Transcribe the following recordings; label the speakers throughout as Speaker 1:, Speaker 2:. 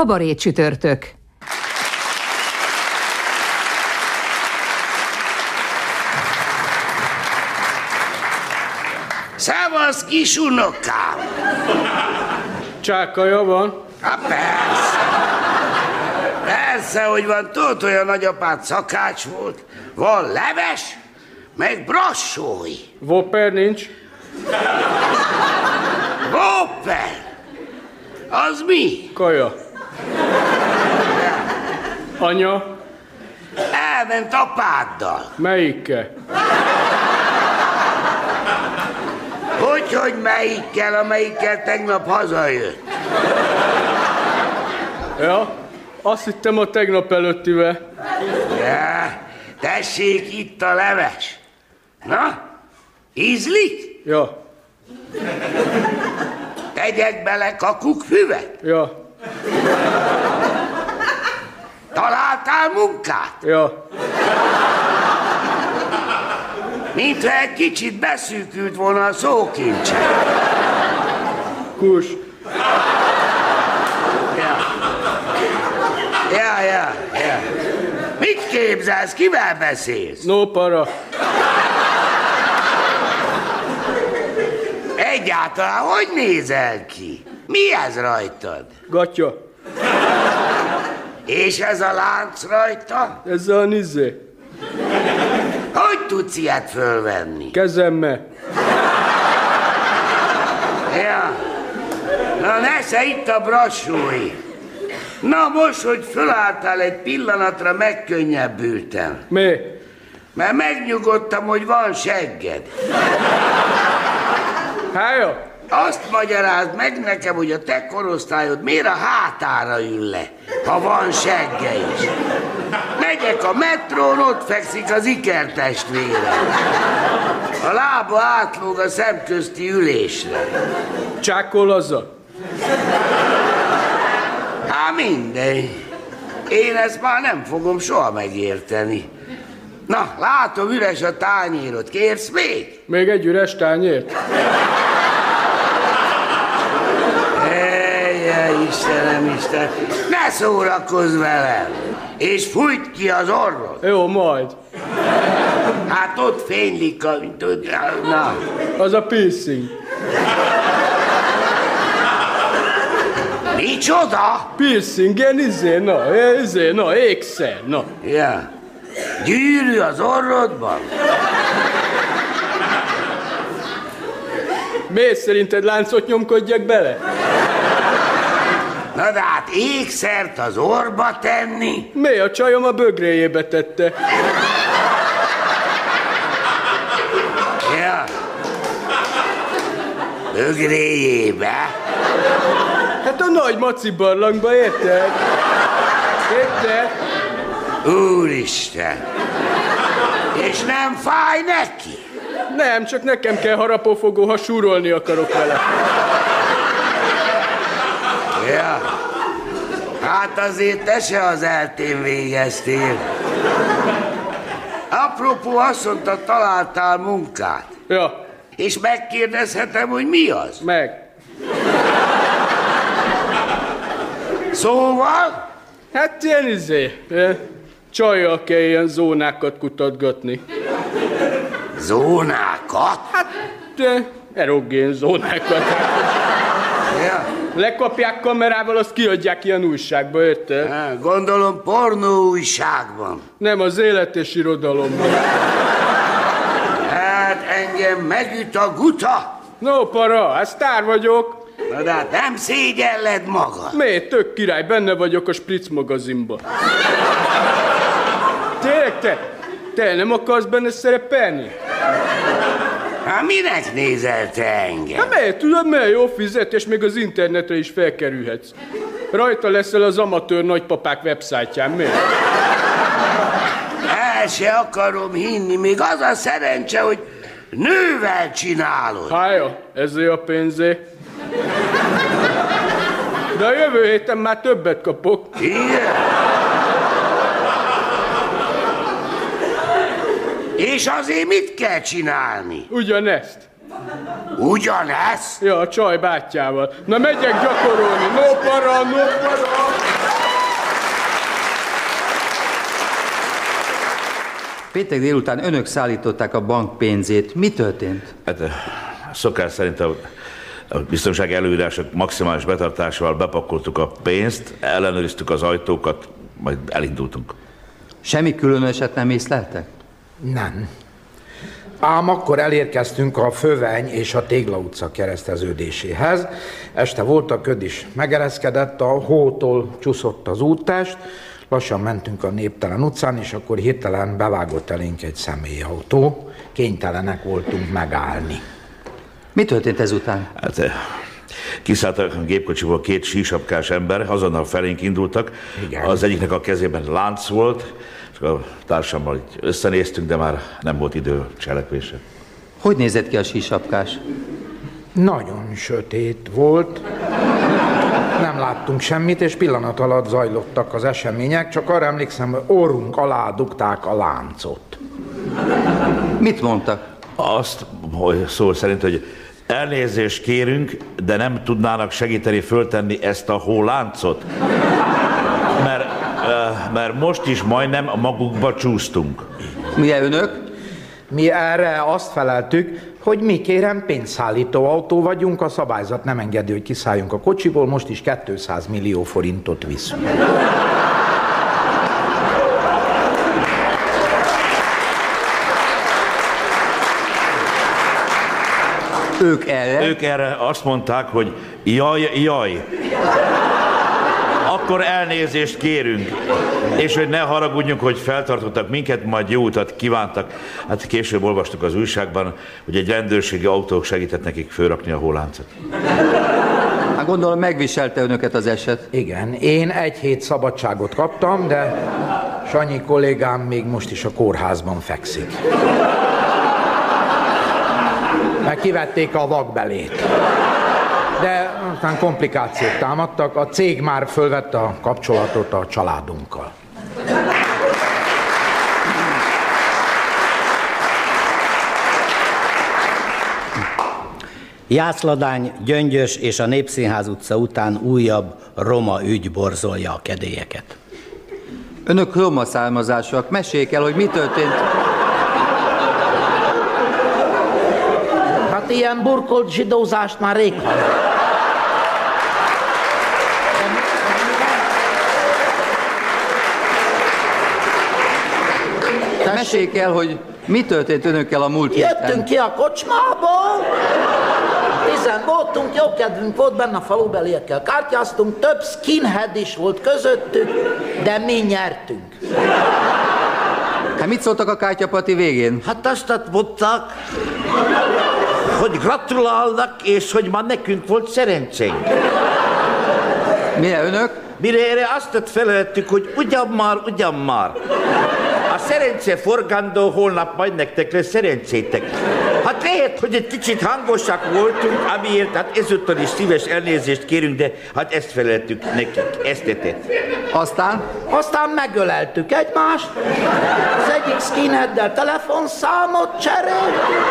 Speaker 1: Kabaré csütörtök.
Speaker 2: Szevasz, kis unokám!
Speaker 3: Csákaja van?
Speaker 2: Há, persze. Persze, hogy van, tudod, a nagyapád szakács volt. Van leves, meg brassói.
Speaker 3: Vopper nincs?
Speaker 2: Hopper! Az mi?
Speaker 3: Kaja. Anya,
Speaker 2: Elment apáddal.
Speaker 3: melyikkel?
Speaker 2: Hogy, hogy melyikkel, amelyikkel tegnap hazajött?
Speaker 3: Ja, azt hittem a tegnap előttivel.
Speaker 2: Ja, tessék itt a leves. Na, ízlik?
Speaker 3: Ja,
Speaker 2: Tegyek bele kakukfüvet?
Speaker 3: ja,
Speaker 2: Találtál munkát?
Speaker 3: ja.
Speaker 2: Mintha egy kicsit beszűkült volna a szókincse.
Speaker 3: Kus.
Speaker 2: Ja. Ja, ja, ja. Mit képzelsz, kivel beszélsz?
Speaker 3: No para.
Speaker 2: Egyáltalán hogy nézel ki? Mi ez rajtad?
Speaker 3: Gatya.
Speaker 2: És ez a lánc rajta?
Speaker 3: Ez a nizé.
Speaker 2: Hogy tudsz ilyet fölvenni?
Speaker 3: Kezemme.
Speaker 2: Ja. Na nesze itt a brassói. Na most, hogy fölálltál egy pillanatra, megkönnyebbültem.
Speaker 3: Mi?
Speaker 2: Mert megnyugodtam, hogy van segged.
Speaker 3: Hája?
Speaker 2: Azt magyarázd meg nekem, hogy a te korosztályod miért a hátára ül le, ha van segge is. Megyek a metrón, ott fekszik az ikertestvére. A lába átlóg a szemközti ülésre.
Speaker 3: Csákol azzal?
Speaker 2: Hát mindegy. Én ezt már nem fogom soha megérteni. Na, látom, üres a tányérod. Kérsz még?
Speaker 3: Még egy üres tányért?
Speaker 2: Ejjel, Istenem, Isten, ne szórakozz velem! És fújt ki az orrod!
Speaker 3: Jó, majd.
Speaker 2: Hát ott fénylik a... Na,
Speaker 3: Az a piercing.
Speaker 2: micsoda?
Speaker 3: Piercing, ilyen izé, na, izé, na, ékszer, na.
Speaker 2: Ja. Gyűrű az orrodban?
Speaker 3: Miért szerinted láncot nyomkodjak bele?
Speaker 2: Na de hát ékszert az orba tenni?
Speaker 3: Mi a csajom a bögréjébe tette?
Speaker 2: Ja. Bögréjébe?
Speaker 3: Hát a nagy maci barlangba, érted? Érted?
Speaker 2: Úristen! És nem fáj neki?
Speaker 3: Nem, csak nekem kell harapófogó, ha súrolni akarok vele.
Speaker 2: Ja. Hát azért te se az eltén végeztél. Apropó, azt mondta, találtál munkát.
Speaker 3: Ja,
Speaker 2: És megkérdezhetem, hogy mi az?
Speaker 3: meg.
Speaker 2: Szóval?
Speaker 3: Hát ilyen izé, csajjal kell ilyen zónákat kutatgatni.
Speaker 2: Zónákat?
Speaker 3: De erogén zónákat. Lekapják kamerával, azt kiadják ilyen újságba, érted?
Speaker 2: Há, Gondolom pornó újságban.
Speaker 3: Nem az élet és irodalomban.
Speaker 2: Hát engem megüt a guta.
Speaker 3: No, para, hát sztár vagyok.
Speaker 2: Na de hát nem szégyelled magad.
Speaker 3: Miért? Tök király, benne vagyok a Spritz magazinban. Tényleg te? Te nem akarsz benne szerepelni?
Speaker 2: Hát minek nézel te engem?
Speaker 3: Hát miért? Tudod, milyen jó fizet, és még az internetre is felkerülhetsz.
Speaker 4: Rajta leszel az amatőr nagypapák websájtján, miért?
Speaker 2: El se akarom hinni, még az a szerencse, hogy nővel csinálod.
Speaker 4: Hája, ezért a pénzé. De a jövő héten már többet kapok.
Speaker 2: Igen? És azért mit kell csinálni?
Speaker 4: Ugyanezt.
Speaker 2: Ugyanezt?
Speaker 4: Ja, a csaj bátyjával. Na megyek gyakorolni. No para, no para.
Speaker 5: Péntek délután önök szállították a bank pénzét. Mi történt?
Speaker 6: Hát eh, szokás szerint a, a biztonsági előírások maximális betartásával bepakoltuk a pénzt, ellenőriztük az ajtókat, majd elindultunk.
Speaker 5: Semmi különöset nem észleltek?
Speaker 7: Nem. Ám akkor elérkeztünk a Föveny és a Tégla utca kereszteződéséhez. Este volt a köd is megereszkedett, a hótól csúszott az úttest, lassan mentünk a néptelen utcán, és akkor hirtelen bevágott elénk egy személyautó. Kénytelenek voltunk megállni.
Speaker 5: Mi történt ezután?
Speaker 6: Hát eh, kiszálltak a gépkocsiból két sísapkás ember, azonnal felénk indultak.
Speaker 7: Igen.
Speaker 6: Az egyiknek a kezében lánc volt, a társammal így összenéztünk, de már nem volt idő cselekvése.
Speaker 5: Hogy nézett ki a sísapkás?
Speaker 7: Nagyon sötét volt, nem láttunk semmit, és pillanat alatt zajlottak az események, csak arra emlékszem, hogy orrunk alá dugták a láncot.
Speaker 5: Mit mondtak?
Speaker 6: Azt, hogy szó szerint, hogy elnézést kérünk, de nem tudnának segíteni föltenni ezt a hóláncot. Mert, most is majdnem a magukba csúsztunk.
Speaker 5: Milyen önök?
Speaker 7: Mi erre azt feleltük, hogy mi kérem pénzszállító autó vagyunk, a szabályzat nem engedi, hogy kiszálljunk a kocsiból, most is 200 millió forintot viszünk.
Speaker 5: Ők erre?
Speaker 6: Ők erre azt mondták, hogy jaj, jaj. Akkor elnézést kérünk. És hogy ne haragudjunk, hogy feltartottak minket, majd jó utat kívántak. Hát később olvastuk az újságban, hogy egy rendőrségi autó segített nekik fölrakni a hóláncot.
Speaker 5: Hát gondolom megviselte önöket az eset.
Speaker 7: Igen, én egy hét szabadságot kaptam, de Sanyi kollégám még most is a kórházban fekszik. Meg kivették a vakbelét. Aztán komplikációk támadtak, a cég már fölvette a kapcsolatot a családunkkal.
Speaker 8: Jászladány, Gyöngyös és a Népszínház utca után újabb roma ügy borzolja a kedélyeket.
Speaker 5: Önök roma származásúak. Meséljék el, hogy mi történt.
Speaker 9: Hát ilyen burkolt zsidózást már rég hallottam.
Speaker 5: Meséljék el, hogy mi történt önökkel a múlt
Speaker 9: Jöttünk
Speaker 5: héten.
Speaker 9: ki a kocsmából, tizen voltunk, jó kedvünk volt benne a falubeliekkel, kártyáztunk, több skinhead is volt közöttük, de mi nyertünk.
Speaker 5: Hát mit szóltak a kártyapati végén?
Speaker 10: Hát azt mondták, hogy gratulálnak, és hogy ma nekünk volt szerencsénk.
Speaker 5: Mire önök?
Speaker 10: Mire erre azt feleltük, hogy ugyan már, ugyan már. A szerencse forgandó holnap majd nektek lesz szerencsétek. Hát lehet, hogy egy kicsit hangosak voltunk, amiért hát ezúttal is szíves elnézést kérünk, de hát ezt feleltük nekik, ezt tetett.
Speaker 5: Aztán?
Speaker 9: Aztán megöleltük egymást, az egyik skinheaddel telefonszámot cseréltünk,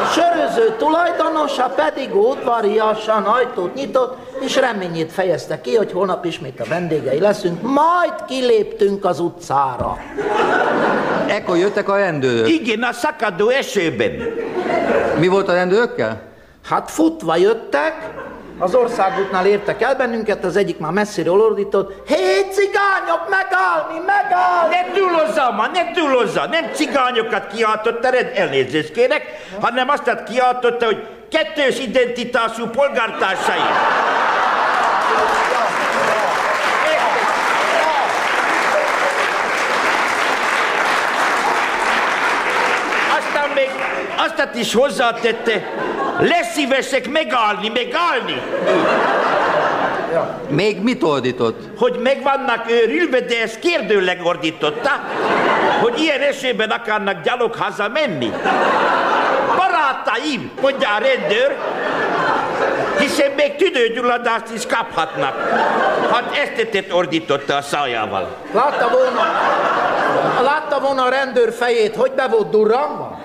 Speaker 9: a söröző tulajdonosa pedig udvariasan ajtót nyitott, és reményét fejezte ki, hogy holnap ismét a vendégei leszünk, majd kiléptünk az utcára.
Speaker 5: Ekkor jöttek a rendőrök.
Speaker 10: Igen, a szakadó esőben.
Speaker 5: Mi volt a rendőrökkel?
Speaker 9: Hát futva jöttek, az országútnál értek el bennünket, az egyik már messziről ordított, hé, cigányok, megállni, megállni!
Speaker 10: Ne túlozza, ma, ne túlozza! Nem cigányokat kiáltotta, elnézést kérek, hanem azt kiáltotta, hogy kettős identitású polgártársai. Aztán még azt is hozzátette, leszívesek megállni, megállni.
Speaker 9: Ja.
Speaker 5: Még mit ordított?
Speaker 10: Hogy meg vannak őrülve, de ezt kérdőleg ordította, hogy ilyen esetben akarnak gyalog hazamenni. Barátaim, mondja a rendőr, hiszen még tüdőgyulladást is kaphatnak. Hát ezt ordította a szájával.
Speaker 9: Látta volna, látta volna a rendőr fejét, hogy be volt durranva?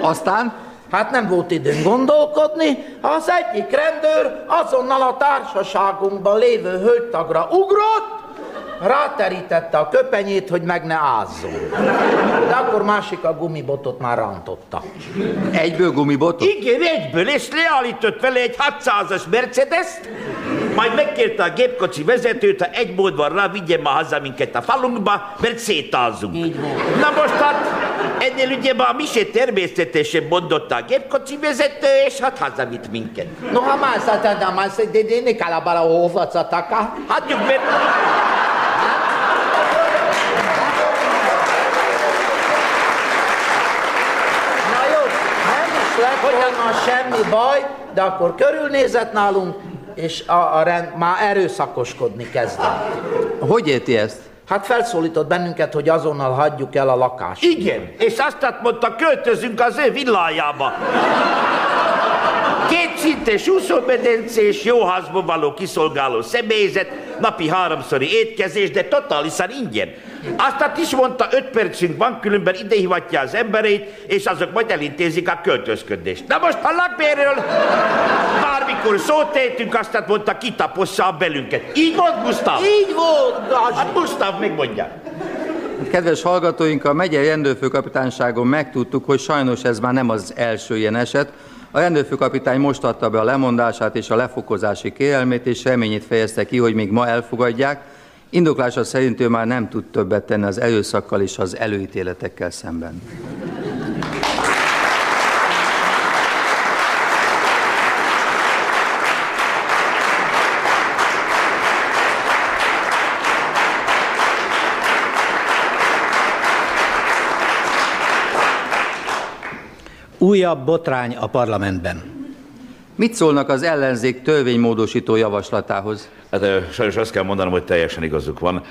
Speaker 5: Aztán?
Speaker 9: Hát nem volt időn gondolkodni, az egyik rendőr azonnal a társaságunkban lévő hölgytagra ugrott, ráterítette a köpenyét, hogy meg ne ázzon. De akkor másik a gumibotot már rántotta.
Speaker 5: Egyből gumibotot?
Speaker 10: Igen, egyből, és leállított vele egy 600-as mercedes majd megkérte a gépkocsi vezetőt, ha egy módban rá vigye ma haza minket a falunkba, mert szétázunk. Na most hát ennél ugye ma mi se természetesen mondotta a gépkocsi vezető, és hát hazavitt minket.
Speaker 9: No, ha más, hát más, de de ne calabara hova cataka.
Speaker 10: Hagyjuk, mert
Speaker 9: lett volna semmi baj, de akkor körülnézett nálunk, és a, a rend már erőszakoskodni kezdett.
Speaker 5: Hogy érti ezt?
Speaker 9: Hát felszólított bennünket, hogy azonnal hagyjuk el a lakást.
Speaker 10: Igen, és azt mondta, költözünk az ő villájába. Két szintes úszómedencés, jó házban való kiszolgáló személyzet, napi háromszori étkezés, de totálisan ingyen. Azt is mondta, öt percünk van, különben ide hivatja az embereit, és azok majd elintézik a költözködést. Na most a lakbérről bármikor szót tétünk, azt mondta, kitapossa a belünket. Így volt, Gustav?
Speaker 9: Így volt, Gazi.
Speaker 10: Hát Gustav, még mondja.
Speaker 5: Kedves hallgatóink, a megyei rendőrfőkapitányságon megtudtuk, hogy sajnos ez már nem az első ilyen eset, a rendőrfőkapitány most adta be a lemondását és a lefokozási kérelmét, és reményét fejezte ki, hogy még ma elfogadják. Indoklása szerint ő már nem tud többet tenni az erőszakkal és az előítéletekkel szemben.
Speaker 8: Újabb botrány a parlamentben.
Speaker 5: Mit szólnak az ellenzék törvénymódosító javaslatához?
Speaker 6: Hát sajnos azt kell mondanom, hogy teljesen igazuk van.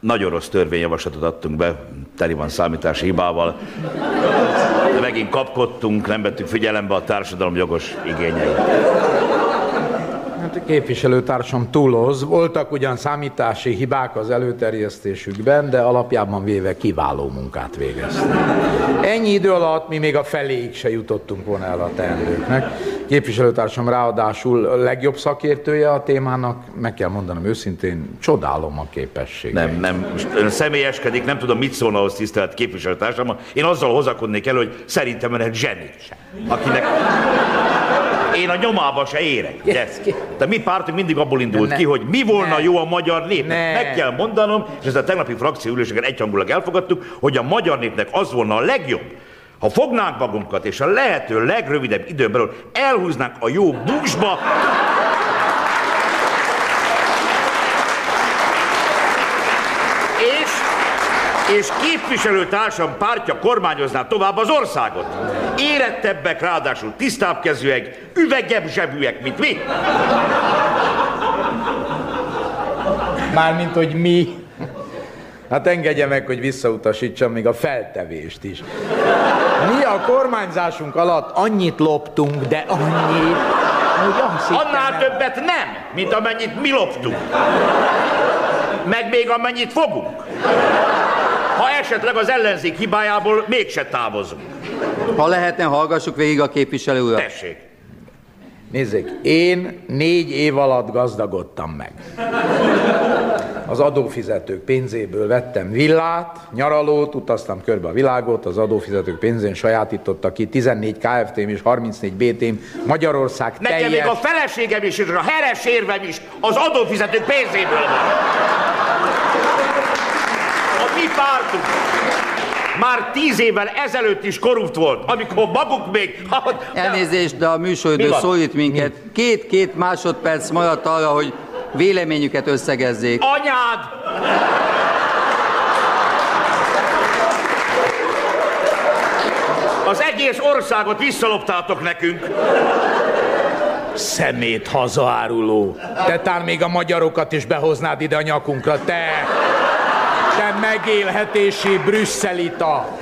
Speaker 6: Nagyon rossz törvényjavaslatot adtunk be, teli van számítási hibával. De megint kapkodtunk, nem vettük figyelembe a társadalom jogos igényeit.
Speaker 7: Hát képviselőtársam túloz. Voltak ugyan számítási hibák az előterjesztésükben, de alapjában véve kiváló munkát végeztek. Ennyi idő alatt mi még a feléig se jutottunk volna el a teendőknek. Képviselőtársam ráadásul legjobb szakértője a témának, meg kell mondanom őszintén, csodálom a képességet.
Speaker 6: Nem, nem, ön személyeskedik, nem tudom, mit szólna ahhoz tisztelt képviselőtársam. Én azzal hozakodnék el, hogy szerintem ön egy zseni, akinek én a nyomába se érek. Ugye? De mi pártunk mindig abból indult ne, ki, hogy mi volna ne, jó a magyar népnek. Meg kell mondanom, és ezt a tegnapi frakcióüléseken egyhangulag elfogadtuk, hogy a magyar népnek az volna a legjobb, ha fognánk magunkat, és a lehető legrövidebb időn belül elhúznánk a jó buksba, és, és képviselőtársam pártja kormányozná tovább az országot. Érettebbek, ráadásul tisztábbkezűek, üvegebb zsebűek, mint mi.
Speaker 7: Mármint, hogy mi. Hát engedje meg, hogy visszautasítsam még a feltevést is. Mi a kormányzásunk alatt annyit loptunk, de annyit,
Speaker 10: hogy azt Annál nem. többet nem, mint amennyit mi loptunk. Meg még amennyit fogunk. Esetleg az ellenzék hibájából mégse távozunk.
Speaker 5: Ha lehetne, hallgassuk végig a képviselő urat.
Speaker 10: Tessék.
Speaker 7: Nézzék, én négy év alatt gazdagodtam meg. Az adófizetők pénzéből vettem villát, nyaralót, utaztam körbe a világot, az adófizetők pénzén sajátította ki 14 KFT-m és 34 BT-m Magyarország
Speaker 10: Nekem
Speaker 7: teljes...
Speaker 10: még a feleségem is, és a heres érvem is az adófizetők pénzéből van. Pártunk már tíz évvel ezelőtt is korrupt volt, amikor maguk még...
Speaker 5: Elnézést, de a műsoridő szólít minket. Két-két másodperc maradt arra, hogy véleményüket összegezzék.
Speaker 10: Anyád! Az egész országot visszaloptátok nekünk.
Speaker 7: Szemét hazaáruló. Te tán még a magyarokat is behoznád ide a nyakunkra, te! Te megélhetési brüsszelita!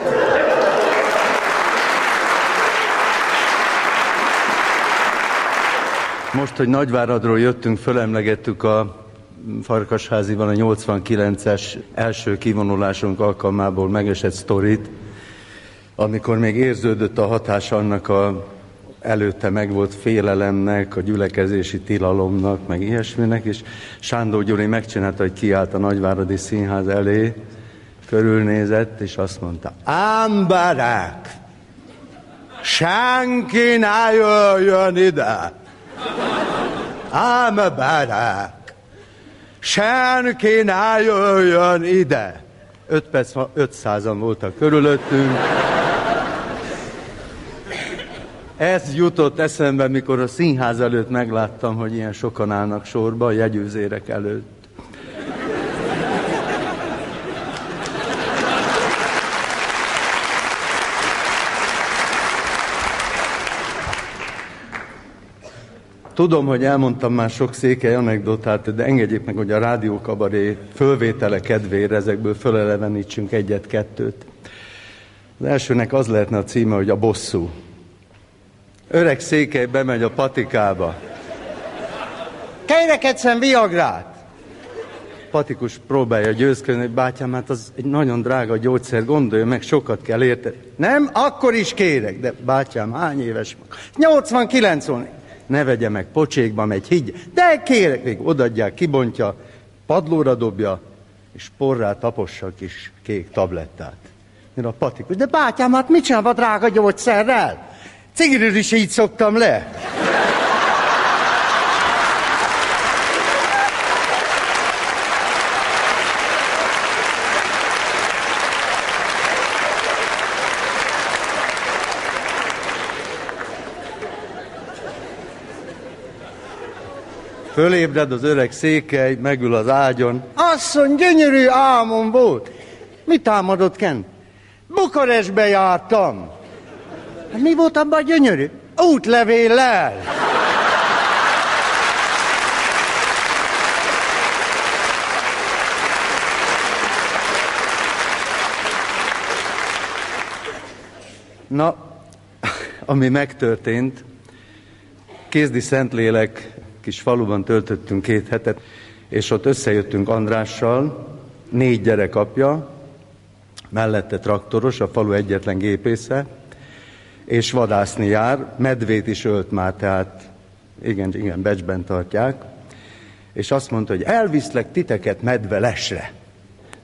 Speaker 11: Most, hogy Nagyváradról jöttünk, fölemlegettük a Farkasháziban a 89-es első kivonulásunk alkalmából megesett sztorit, amikor még érződött a hatás annak a előtte meg volt félelemnek, a gyülekezési tilalomnak, meg ilyesminek, és Sándor Gyuri megcsinálta, hogy kiállt a Nagyváradi Színház elé, körülnézett, és azt mondta, Ámbarák, senki ne jöjjön ide! Ám barák, senki ne jöjjön ide! Öt perc, ötszázan voltak körülöttünk. Ez jutott eszembe, mikor a színház előtt megláttam, hogy ilyen sokan állnak sorba a jegyőzérek előtt. Tudom, hogy elmondtam már sok székely anekdotát, de engedjék meg, hogy a rádiókabaré fölvétele kedvére ezekből fölelevenítsünk egyet-kettőt. Az elsőnek az lehetne a címe, hogy a bosszú. Öreg székely bemegy a patikába. Kérek egyszer viagrát! Patikus próbálja győzködni, hogy bátyám, hát az egy nagyon drága gyógyszer, gondolja meg, sokat kell érte. Nem, akkor is kérek, de bátyám, hány éves? 89 van. Ne vegye meg, pocsékba megy, higgy. De kérek, még odadják, kibontja, padlóra dobja, és porrá tapossa a kis kék tablettát. Mire a patikus, de bátyám, hát mit csinál a drága gyógyszerrel? Cigiről is így szoktam le. Fölébred az öreg székely, megül az ágyon. Asszony, gyönyörű álmom volt. Mit támadott Ken? Bukarestbe jártam. Hát mi volt abban gyönyörű? Útlevéllel. Na, ami megtörtént, Kézdi Szentlélek kis faluban töltöttünk két hetet, és ott összejöttünk Andrással, négy gyerek apja, mellette traktoros, a falu egyetlen gépésze, és vadászni jár, medvét is ölt már, tehát igen, igen, becsben tartják, és azt mondta, hogy elviszlek titeket medve lesre.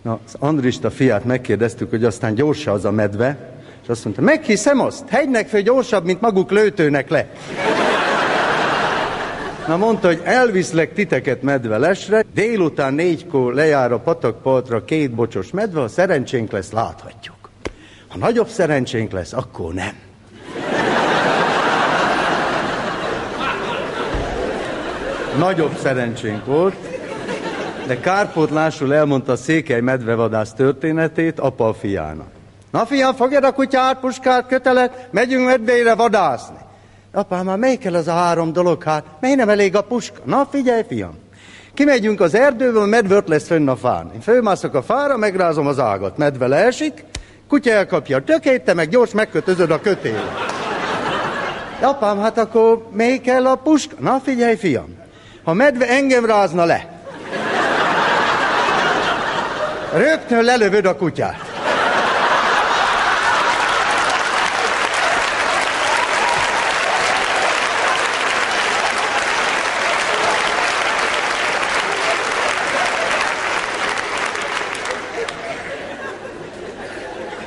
Speaker 11: Na, az Andrista fiát megkérdeztük, hogy aztán gyorsa az a medve, és azt mondta, meghiszem azt, hegynek föl gyorsabb, mint maguk lőtőnek le. Na mondta, hogy elviszlek titeket medvelesre, délután négykor lejár a patakpartra két bocsos medve, ha szerencsénk lesz, láthatjuk. Ha nagyobb szerencsénk lesz, akkor nem. Nagyobb szerencsénk volt, de kárpótlásul elmondta a székely medvevadász történetét apa a fiának. Na fiam, fogjad a kutyát, puskát, kötelet, megyünk medvére vadászni. Apám, már melyik kell az a három dolog, hát mely nem elég a puska? Na figyelj, fiam, kimegyünk az erdőből, medve lesz fönn a fán. Én fölmászok a fára, megrázom az ágat, medve leesik, kutya elkapja a tökét, te meg gyors megkötözöd a kötél. Apám, hát akkor melyik kell a puska? Na figyelj, fiam, ha medve engem rázna le, rögtön lelövöd a kutyát.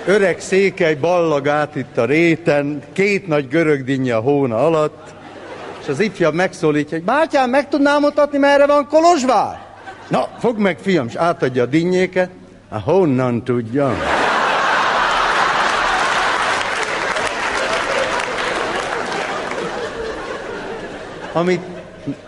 Speaker 11: Öreg székely ballag át itt a réten, két nagy görögdinnye a hóna alatt, és az ifjabb megszólítja, hogy bátyám, meg tudnám mutatni, merre van Kolozsvár? Na, fogd meg, fiam, és átadja a dinnyéket. Hát honnan tudja? Amit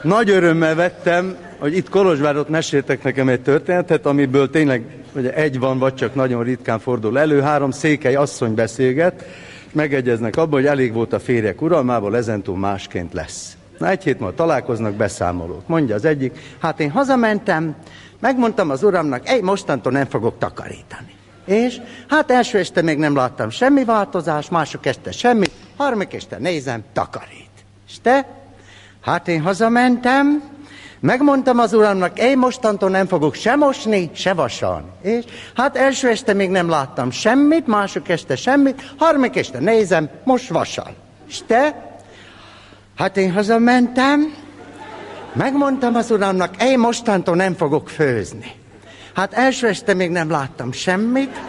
Speaker 11: nagy örömmel vettem, hogy itt Kolozsvárot meséltek nekem egy történetet, amiből tényleg ugye egy van, vagy csak nagyon ritkán fordul elő, három székely asszony beszélget, megegyeznek abban, hogy elég volt a férjek uralmából, ezentúl másként lesz. Na egy hét múlva találkoznak beszámolók. Mondja az egyik, hát én hazamentem, megmondtam az uramnak, egy mostantól nem fogok takarítani. És hát első este még nem láttam semmi változás, mások este semmi, harmadik este nézem, takarít. És te? Hát én hazamentem, megmondtam az uramnak, én mostantól nem fogok se mosni, se vasalni. És hát első este még nem láttam semmit, mások este semmit, harmadik este nézem, most vasal. És te? Hát én hazamentem, megmondtam az uramnak, én mostantól nem fogok főzni. Hát első este még nem láttam semmit,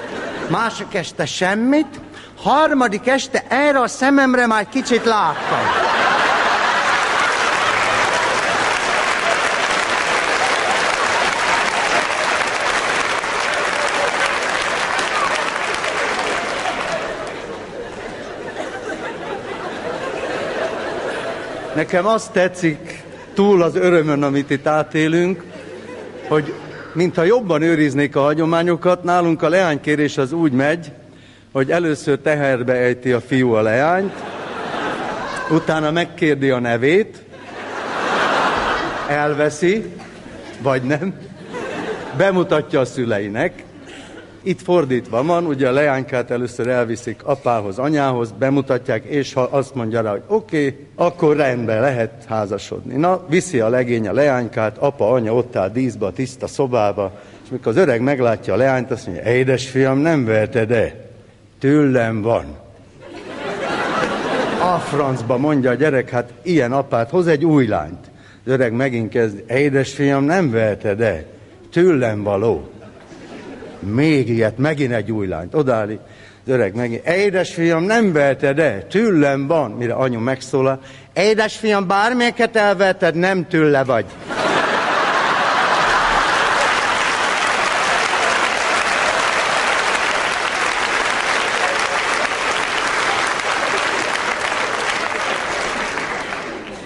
Speaker 11: másik este semmit, harmadik este erre a szememre már kicsit láttam. Nekem azt tetszik, túl az örömön, amit itt átélünk, hogy mintha jobban őriznék a hagyományokat, nálunk a leánykérés az úgy megy, hogy először teherbe ejti a fiú a leányt, utána megkérdi a nevét, elveszi, vagy nem, bemutatja a szüleinek, itt fordítva van, ugye a leánykát először elviszik apához, anyához, bemutatják, és ha azt mondja rá, hogy oké, okay, akkor rendben lehet házasodni. Na, viszi a legény a leánykát, apa, anya ott áll díszbe, a tiszta szobába, és mikor az öreg meglátja a leányt, azt mondja, édesfiam, nem verted de Tőlem van. A francba mondja a gyerek, hát ilyen apát, hoz egy új lányt. Az öreg megint kezd, édesfiam, nem verted de Tőlem való még ilyet, megint egy új lányt. Odállít, az öreg megint, édesfiam, nem veheted de tőlem van, mire anyu megszólal, édesfiam, bármelyeket elveted, nem tőle vagy.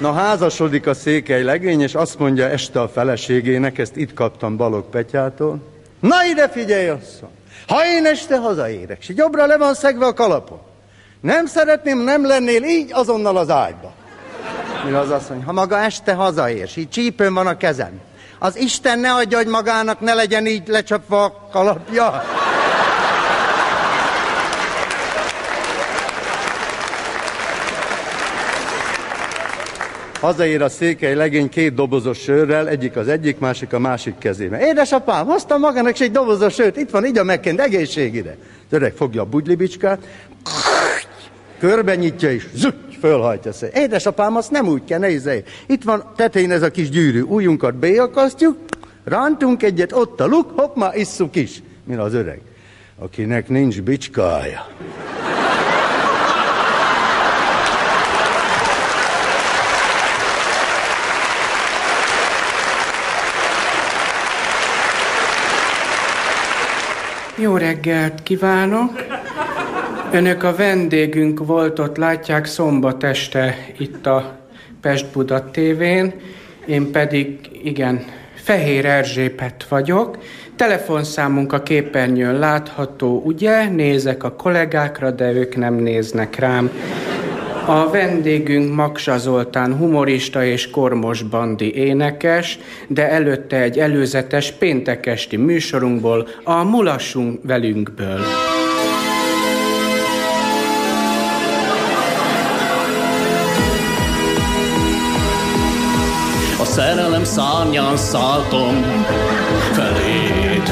Speaker 11: Na házasodik a székely legény, és azt mondja este a feleségének, ezt itt kaptam Balog Petyától, Na ide figyelj, asszony! Ha én este hazaérek, és jobbra le van szegve a kalapom, nem szeretném, nem lennél így azonnal az ágyba. Mire az asszony, ha maga este hazaér, így csípőn van a kezem, az Isten ne adja, hogy magának ne legyen így lecsapva a kalapja. Hazaér a székely legény két dobozos sörrel, egyik az egyik, másik a másik kezébe. Édesapám, hoztam magának egy dobozos sört, itt van, így a megkent, egészségére. Az öreg fogja a bugylibicskát, körbe nyitja és zügy, fölhajtja szél. Édesapám, azt nem úgy kell, nézze. Itt van tetején ez a kis gyűrű, újunkat beakasztjuk, rántunk egyet, ott a luk, hopp, már isszuk is. Mi az öreg? Akinek nincs bicskája.
Speaker 4: Jó reggelt kívánok! Önök a vendégünk volt ott, látják szombat este itt a Pest-Buda tévén, én pedig, igen, Fehér Erzsépet vagyok. Telefonszámunk a képernyőn látható, ugye? Nézek a kollégákra, de ők nem néznek rám. A vendégünk Maksa Zoltán humorista és Kormos Bandi énekes, de előtte egy előzetes péntekesti műsorunkból, a Mulassunk velünkből.
Speaker 12: A szerelem szárnyán szálltom feléd,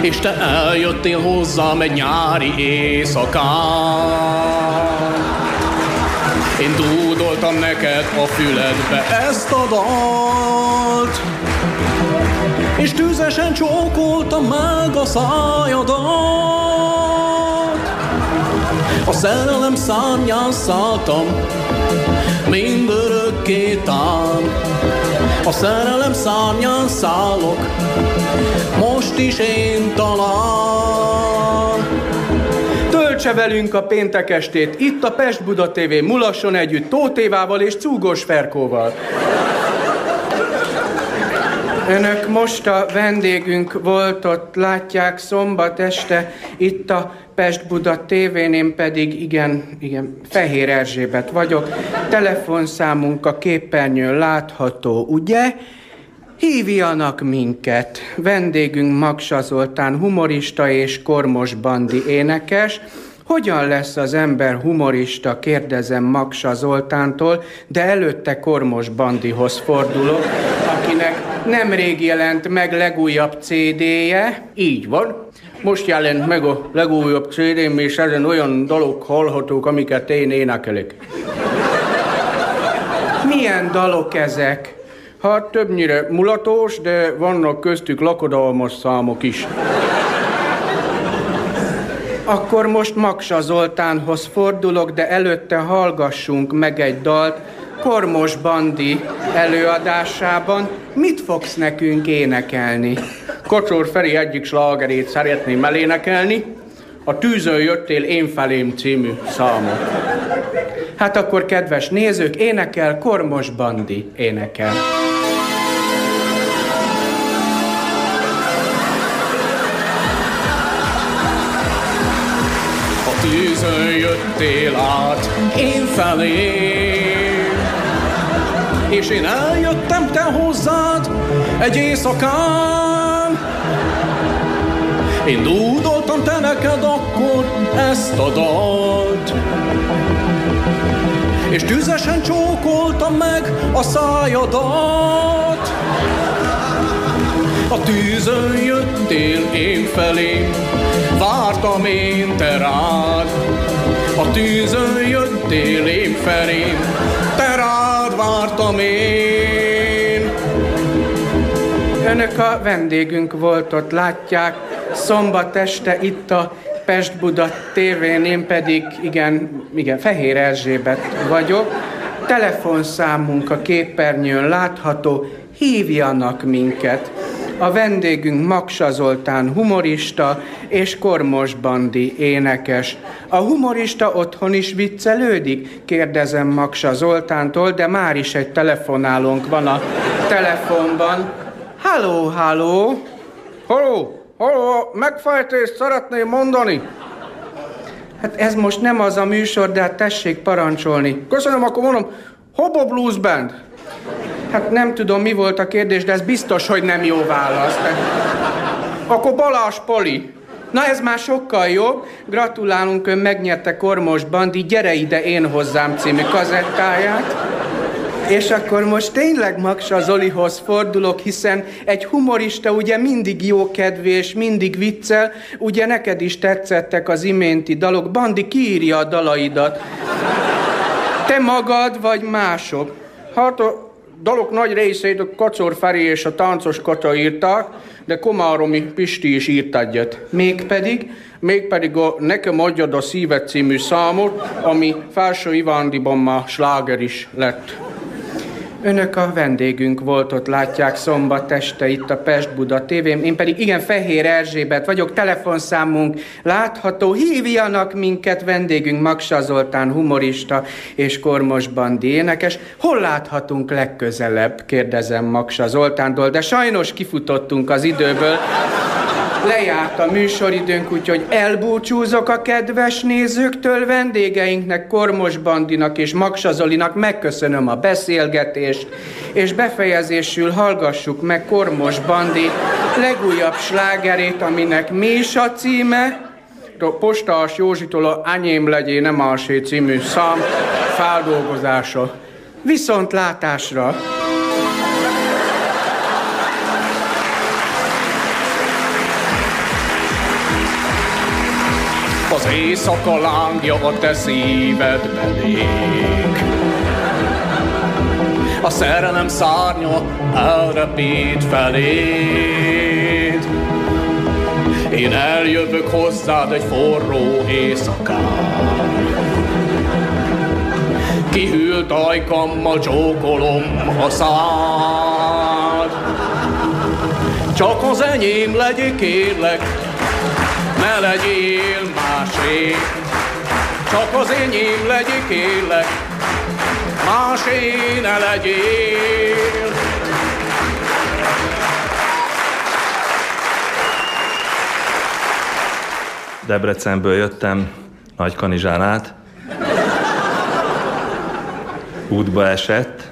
Speaker 12: és te eljöttél hozzám egy nyári éjszakán. Én dúdoltam neked a füledbe ezt a dalt, és tűzesen csókoltam meg a szájadat. A szerelem szárnyán szálltam, mindörökké tán. A szerelem szárnyán szállok, most is én talán.
Speaker 4: Töltse velünk a péntek estét itt a Pest Buda TV mulasson együtt Tótévával és Cúgos Ferkóval. Önök most a vendégünk volt ott, látják szombat este itt a Pest-Buda tévén, én pedig igen, igen, Fehér Erzsébet vagyok. Telefonszámunk a képernyőn látható, ugye? Hívjanak minket. Vendégünk Maksa Zoltán, humorista és Kormos Bandi énekes. Hogyan lesz az ember humorista, kérdezem Maksa Zoltántól, de előtte Kormos Bandihoz fordulok, akinek nemrég jelent meg legújabb CD-je. Így van. Most jelent meg a legújabb CD-m, és ezen olyan dalok hallhatók, amiket én énekelek. Milyen dalok ezek? Hát többnyire mulatós, de vannak köztük lakodalmas számok is. Akkor most Maksa Zoltánhoz fordulok, de előtte hallgassunk meg egy dalt Kormos Bandi előadásában. Mit fogsz nekünk énekelni? Kocsor Feri egyik slágerét szeretném elénekelni, a Tűzön jöttél én felém című számot. Hát akkor, kedves nézők, énekel Kormos Bandi énekel.
Speaker 12: Jöttél át én felé, és én eljöttem te hozzád egy éjszakán. Én dúdoltam te neked akkor ezt a dalt, és tüzesen csókoltam meg a szájadat. A tűzön jöttél én felém, vártam én te rád. A tűzön jöttél én felém, te rád vártam én.
Speaker 4: Önök a vendégünk volt ott, látják, szombat este itt a Pest-Buda tévén, én pedig, igen, igen, Fehér Erzsébet vagyok. Telefonszámunk a képernyőn látható, hívjanak minket. A vendégünk Maksa Zoltán humorista és Kormos Bandi énekes. A humorista otthon is viccelődik? Kérdezem Maksa Zoltántól, de már is egy telefonálónk van a telefonban. Halló, halló!
Speaker 13: Halló, halló, megfejtést szeretném mondani.
Speaker 4: Hát ez most nem az a műsor, de hát tessék parancsolni.
Speaker 13: Köszönöm, akkor mondom, Hobo Blues Band.
Speaker 4: Hát nem tudom, mi volt a kérdés, de ez biztos, hogy nem jó válasz.
Speaker 13: Akkor Balázs Poli.
Speaker 4: Na ez már sokkal jobb. Gratulálunk, ön megnyerte Kormos Bandi Gyere ide én hozzám című kazettáját. És akkor most tényleg Maksa Zolihoz fordulok, hiszen egy humorista ugye mindig jó kedvű és mindig viccel, ugye neked is tetszettek az iménti dalok. Bandi, kiírja a dalaidat? Te magad vagy mások?
Speaker 13: A dalok nagy részét a Kacor Feri és a táncos Kata írták, de Komáromi Pisti is írt egyet.
Speaker 4: Mégpedig?
Speaker 13: Mégpedig a Nekem adjad a szívet című számot, ami Felső Ivándiban már sláger is lett.
Speaker 4: Önök a vendégünk volt ott, látják szombat este itt a Pest-Buda tévén. Én pedig igen, Fehér Erzsébet vagyok, telefonszámunk látható. Hívjanak minket, vendégünk Maksa Zoltán, humorista és Kormos Bandi énekes. Hol láthatunk legközelebb, kérdezem Maksa Zoltántól, de sajnos kifutottunk az időből. Lejárt a műsoridőnk, úgyhogy elbúcsúzok a kedves nézőktől, vendégeinknek, Kormos Bandinak és Maksa Zolinak megköszönöm a beszélgetést, és befejezésül hallgassuk meg Kormos Bandi legújabb slágerét, aminek mi is a címe,
Speaker 13: Postás Józsitól a Anyém legyé nem ásé című szám feldolgozása.
Speaker 4: Viszontlátásra!
Speaker 12: Az éjszaka lángja a te szívedbe ég. A szerelem szárnya elrepít feléd. Én eljövök hozzád egy forró éjszakán. Kihűlt ajkammal csókolom a szád. Csak az enyém legyél, kérlek, ne legyél másé. Csak az enyém legyél, kérlek, más éne legyél.
Speaker 14: Debrecenből jöttem, nagy kanizsán át. Útba esett.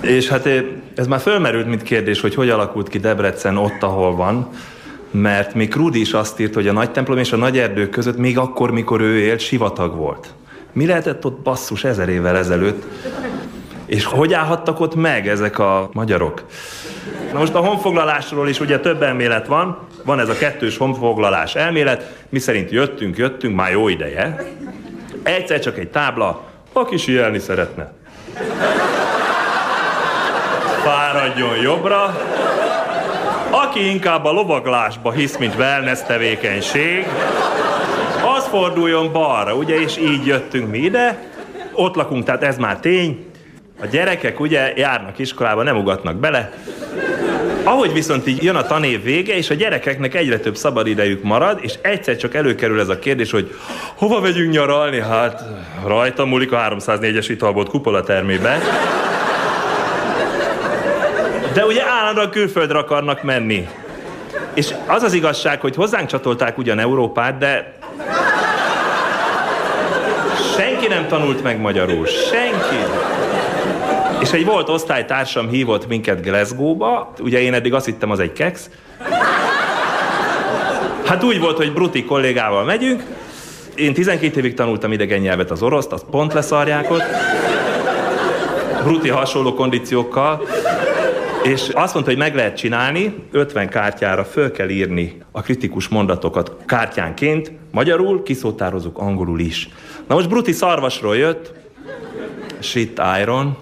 Speaker 14: És hát ez már fölmerült, mint kérdés, hogy hogy alakult ki Debrecen ott, ahol van mert még Krúdi is azt írt, hogy a nagy templom és a nagy erdők között még akkor, mikor ő élt, sivatag volt. Mi lehetett ott basszus ezer évvel ezelőtt? És hogy állhattak ott meg ezek a magyarok? Na most a honfoglalásról is ugye több elmélet van, van ez a kettős honfoglalás elmélet, mi szerint jöttünk, jöttünk, már jó ideje. Egyszer csak egy tábla, aki sielni szeretne. Fáradjon jobbra, aki inkább a lovaglásba hisz, mint wellness tevékenység, forduljon balra, ugye, és így jöttünk mi ide. Ott lakunk, tehát ez már tény. A gyerekek ugye járnak iskolába, nem ugatnak bele. Ahogy viszont így jön a tanév vége, és a gyerekeknek egyre több szabadidejük marad, és egyszer csak előkerül ez a kérdés, hogy hova megyünk nyaralni? Hát rajta múlik a 304-es italbot kupola termébe. De ugye állandóan külföldre akarnak menni. És az az igazság, hogy hozzánk csatolták ugyan Európát, de nem tanult meg magyarul. Senki. És egy volt osztálytársam hívott minket Glasgow-ba, ugye én eddig azt hittem, az egy keks. Hát úgy volt, hogy Bruti kollégával megyünk, én 12 évig tanultam idegen nyelvet, az oroszt, azt pont leszarják. Bruti hasonló kondíciókkal. És azt mondta, hogy meg lehet csinálni, 50 kártyára föl kell írni a kritikus mondatokat kártyánként, magyarul, kiszótározunk angolul is. Na most Bruti szarvasról jött, shit iron,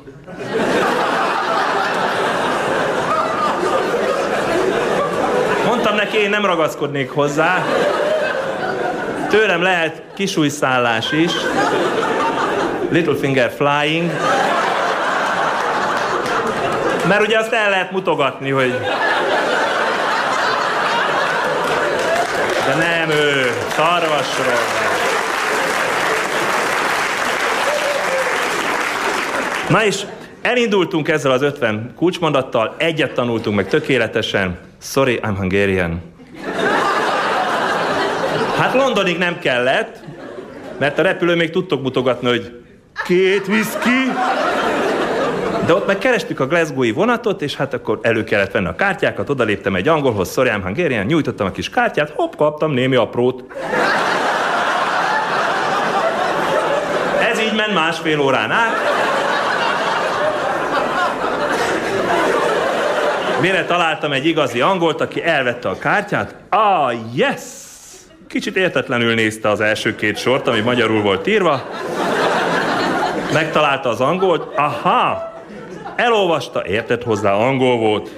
Speaker 14: Mondtam neki, én nem ragaszkodnék hozzá. Tőlem lehet kisújszállás is. Little finger flying. Mert ugye azt el lehet mutogatni, hogy... De nem ő, szarvasról. Na és elindultunk ezzel az 50 kulcsmondattal, egyet tanultunk meg tökéletesen. Sorry, I'm Hungarian. Hát Londonig nem kellett, mert a repülő még tudtok mutogatni, hogy két whisky, de ott meg kerestük a Glasgow-i vonatot, és hát akkor elő kellett venni a kártyákat, odaléptem egy angolhoz, I'm Hungarian, nyújtottam a kis kártyát, hopp, kaptam némi aprót. Ez így ment másfél órán át. Mire találtam egy igazi angolt, aki elvette a kártyát? Ah, yes! Kicsit értetlenül nézte az első két sort, ami magyarul volt írva. Megtalálta az angolt. Aha! Elolvasta, értett hozzá, angol volt.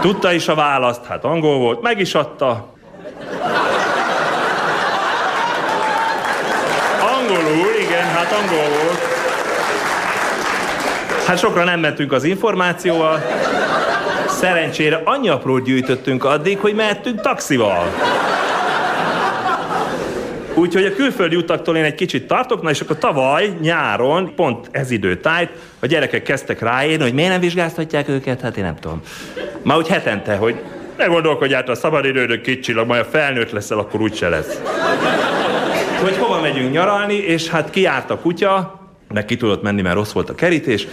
Speaker 14: Tudta is a választ, hát angol volt, meg is adta. Angolul, igen, hát angol volt. Hát sokra nem mentünk az információval. Szerencsére annyi aprót gyűjtöttünk addig, hogy mehettünk taxival. Úgyhogy a külföldi utaktól én egy kicsit tartok, na és akkor tavaly, nyáron, pont ez időtájt, a gyerekek kezdtek ráérni, hogy miért nem vizsgáztatják őket, hát én nem tudom. Már úgy hetente, hogy ne gondolkodját a szabadidődök kicsilag, majd a felnőtt leszel, akkor úgyse lesz. Hogy hova megyünk nyaralni, és hát kiárt a kutya, meg ki tudott menni, mert rossz volt a kerítés.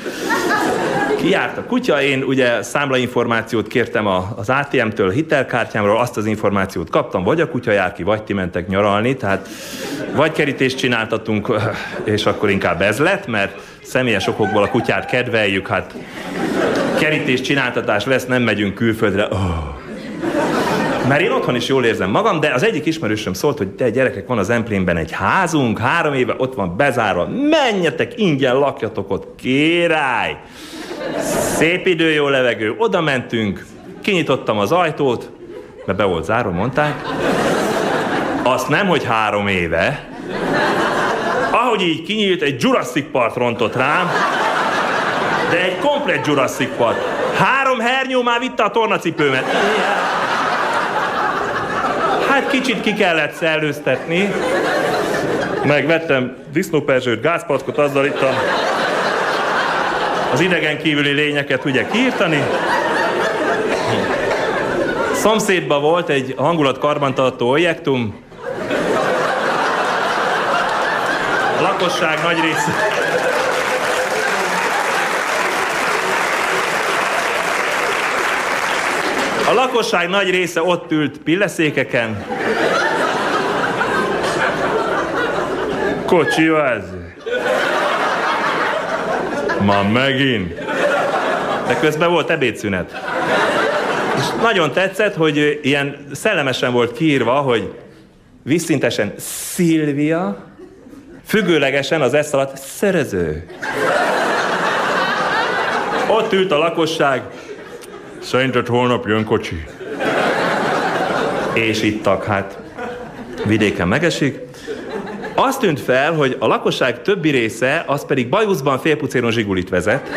Speaker 14: Kijárt a kutya, én ugye számlainformációt kértem az ATM-től, hitelkártyámról, azt az információt kaptam, vagy a kutya jár ki, vagy ti mentek nyaralni, tehát vagy kerítést csináltatunk, és akkor inkább ez lett, mert személyes okokból a kutyát kedveljük, hát kerítés csináltatás lesz, nem megyünk külföldre. Oh. Mert én otthon is jól érzem magam, de az egyik ismerősöm szólt, hogy te gyerekek, van az Emplénben egy házunk, három éve ott van bezárva, menjetek, ingyen lakjatok ott, király! Szép idő, jó levegő, oda mentünk, kinyitottam az ajtót, mert be volt zárva, mondták. Azt nem, hogy három éve. Ahogy így kinyílt, egy Jurassic Park rontott rám, de egy komplet Jurassic Park. Három hernyó már vitte a tornacipőmet. Hát kicsit ki kellett szellőztetni. Megvettem disznóperzsőt, gázpackot, azzal itt a az idegen kívüli lényeket ugye kiírtani. Szomszédban volt egy hangulatkarbantartó objektum. A lakosság nagy része... A lakosság nagy része ott ült pilleszékeken. Kocsi ez. Ma megint. De közben volt ebédszünet. És nagyon tetszett, hogy ilyen szellemesen volt kiírva, hogy visszintesen Szilvia, függőlegesen az esz alatt szerező. Ott ült a lakosság, szerinted holnap jön kocsi. És ittak, hát vidéken megesik. Azt tűnt fel, hogy a lakosság többi része, az pedig bajuszban félpucéron zsigulit vezet.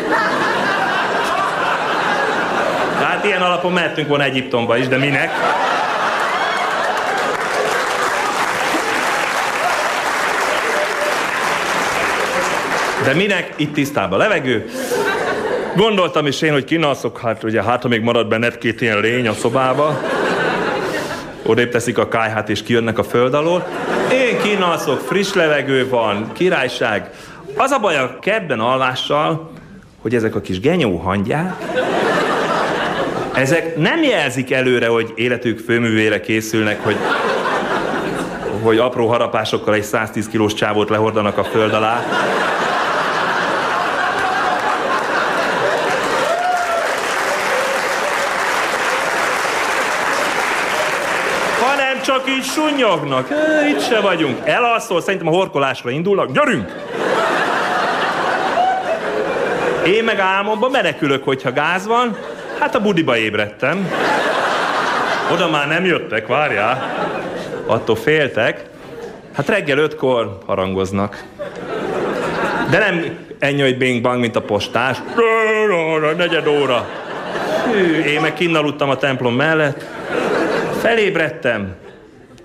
Speaker 14: Tehát ilyen alapon mehetünk volna Egyiptomba is, de minek? De minek? Itt tisztában levegő. Gondoltam is én, hogy kinalszok, hát ugye, hát ha még marad benned két ilyen lény a szobába. Odébb teszik a kájhát és kijönnek a föld alól. Én kínalszok, friss levegő van, királyság. Az a baj a kertben alvással, hogy ezek a kis genyó hangyák, ezek nem jelzik előre, hogy életük főművére készülnek, hogy, hogy apró harapásokkal egy 110 kilós csávót lehordanak a föld alá. Hanem csak így sunyognak. E, itt se vagyunk. Elalszol, szerintem a horkolásra indulnak. Gyerünk! Én meg álmomban menekülök, hogyha gáz van, Hát a budiba ébredtem. Oda már nem jöttek, várjál. Attól féltek. Hát reggel ötkor harangoznak. De nem ennyi, hogy bing bang, mint a postás. Negyed óra. Hű, én meg kinnaludtam a templom mellett. Felébredtem.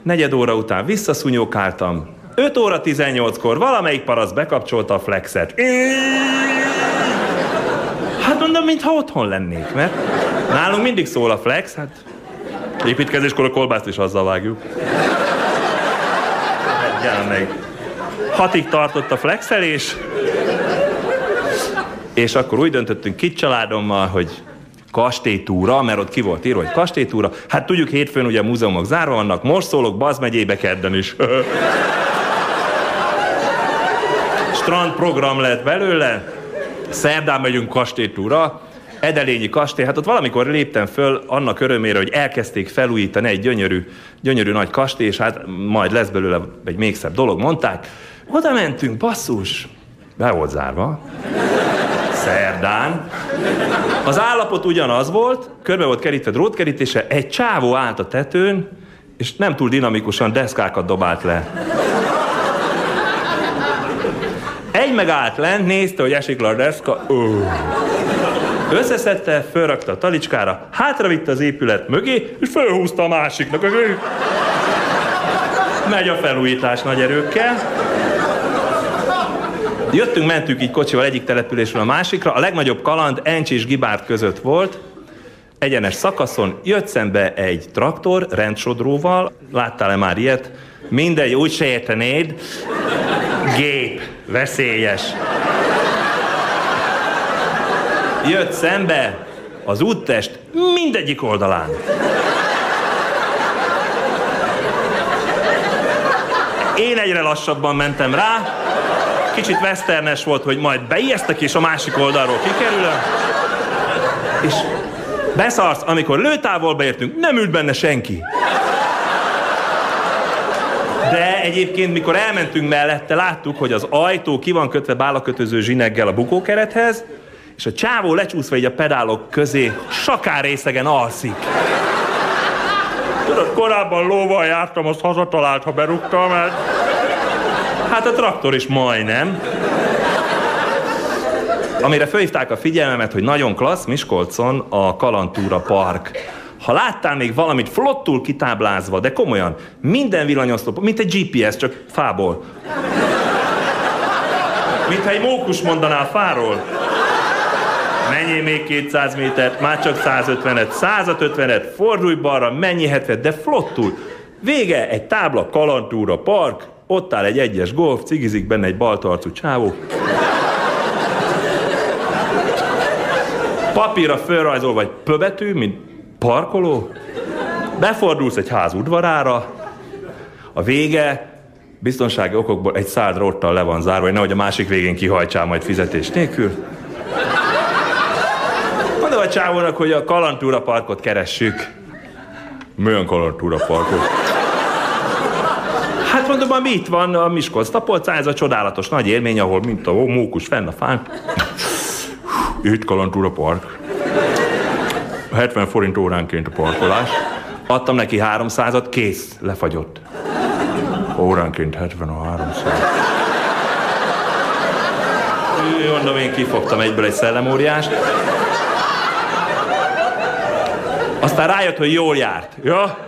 Speaker 14: Negyed óra után visszaszúnyókáltam. 5 óra 18-kor valamelyik parasz bekapcsolta a flexet. Hát mondom, mintha otthon lennék, mert nálunk mindig szól a flex, hát építkezéskor a kolbászt is azzal vágjuk. Gyere meg. Hatig tartott a flexelés, és akkor úgy döntöttünk kit családommal, hogy kastélytúra, mert ott ki volt írva, hogy kastélytúra. Hát tudjuk, hétfőn ugye a múzeumok zárva vannak, most szólok Baz megyébe kedden is. Strand program lett belőle, Szerdán megyünk kastélytúra, Edelényi kastély, hát ott valamikor léptem föl annak örömére, hogy elkezdték felújítani egy gyönyörű, gyönyörű nagy kastély, és hát majd lesz belőle egy még szebb dolog, mondták. Oda mentünk, basszus, be volt zárva. Szerdán. Az állapot ugyanaz volt, körbe volt kerítve drótkerítése, egy csávó állt a tetőn, és nem túl dinamikusan deszkákat dobált le. Egy megállt lent, nézte, hogy esik le a deszka. Ó. Összeszedte, fölrakta a talicskára, hátravitte az épület mögé, és fölhúzta a másiknak. Megy a felújítás nagy erőkkel. Jöttünk, mentünk így kocsival egyik településről a másikra. A legnagyobb kaland Encs és Gibárt között volt. Egyenes szakaszon jött szembe egy traktor rendsodróval. Láttál-e már ilyet? Mindegy, úgy se értenéd. Gép, veszélyes. Jött szembe az úttest mindegyik oldalán. Én egyre lassabban mentem rá, kicsit westernes volt, hogy majd beijesztek és a másik oldalról kikerülök. És beszarsz, amikor lőtávolba értünk, nem ült benne senki. De egyébként, mikor elmentünk mellette, láttuk, hogy az ajtó ki van kötve bálakötöző zsineggel a bukókerethez, és a csávó lecsúszva így a pedálok közé sakár részegen alszik. Tudod, korábban lóval jártam, azt hazatalált, ha berúgtam, mert... Hát a traktor is majdnem. Amire felhívták a figyelmemet, hogy nagyon klassz Miskolcon a Kalantúra Park ha láttál még valamit flottul kitáblázva, de komolyan, minden villanyoszlop, mint egy GPS, csak fából. Mint ha egy mókus mondanál fáról. Menjél még 200 métert, már csak 150-et, 150-et, fordulj balra, mennyi 70 de flottul. Vége, egy tábla, kalantúra, park, ott áll egy egyes golf, cigizik benne egy baltarcú csávó. Papírra fölrajzol, vagy pöbetű, mint parkoló. Befordulsz egy ház udvarára, a vége biztonsági okokból egy szád rottal le van zárva, hogy nehogy a másik végén kihajtsál majd fizetés nélkül. Mondom a csávónak, hogy a Kalantúra parkot keressük. Milyen Kalantúra parkot? Hát mondom, ami itt van, a Miskolc tapolcán, ez a csodálatos nagy élmény, ahol mint a mókus fenn a fán. Itt Kalantúra park. 70 forint óránként a parkolás. Adtam neki 300-at, kész, lefagyott. Óránként 70 a 300. Mondom, én kifogtam egyből egy szellemóriást. Aztán rájött, hogy jól járt. Ja?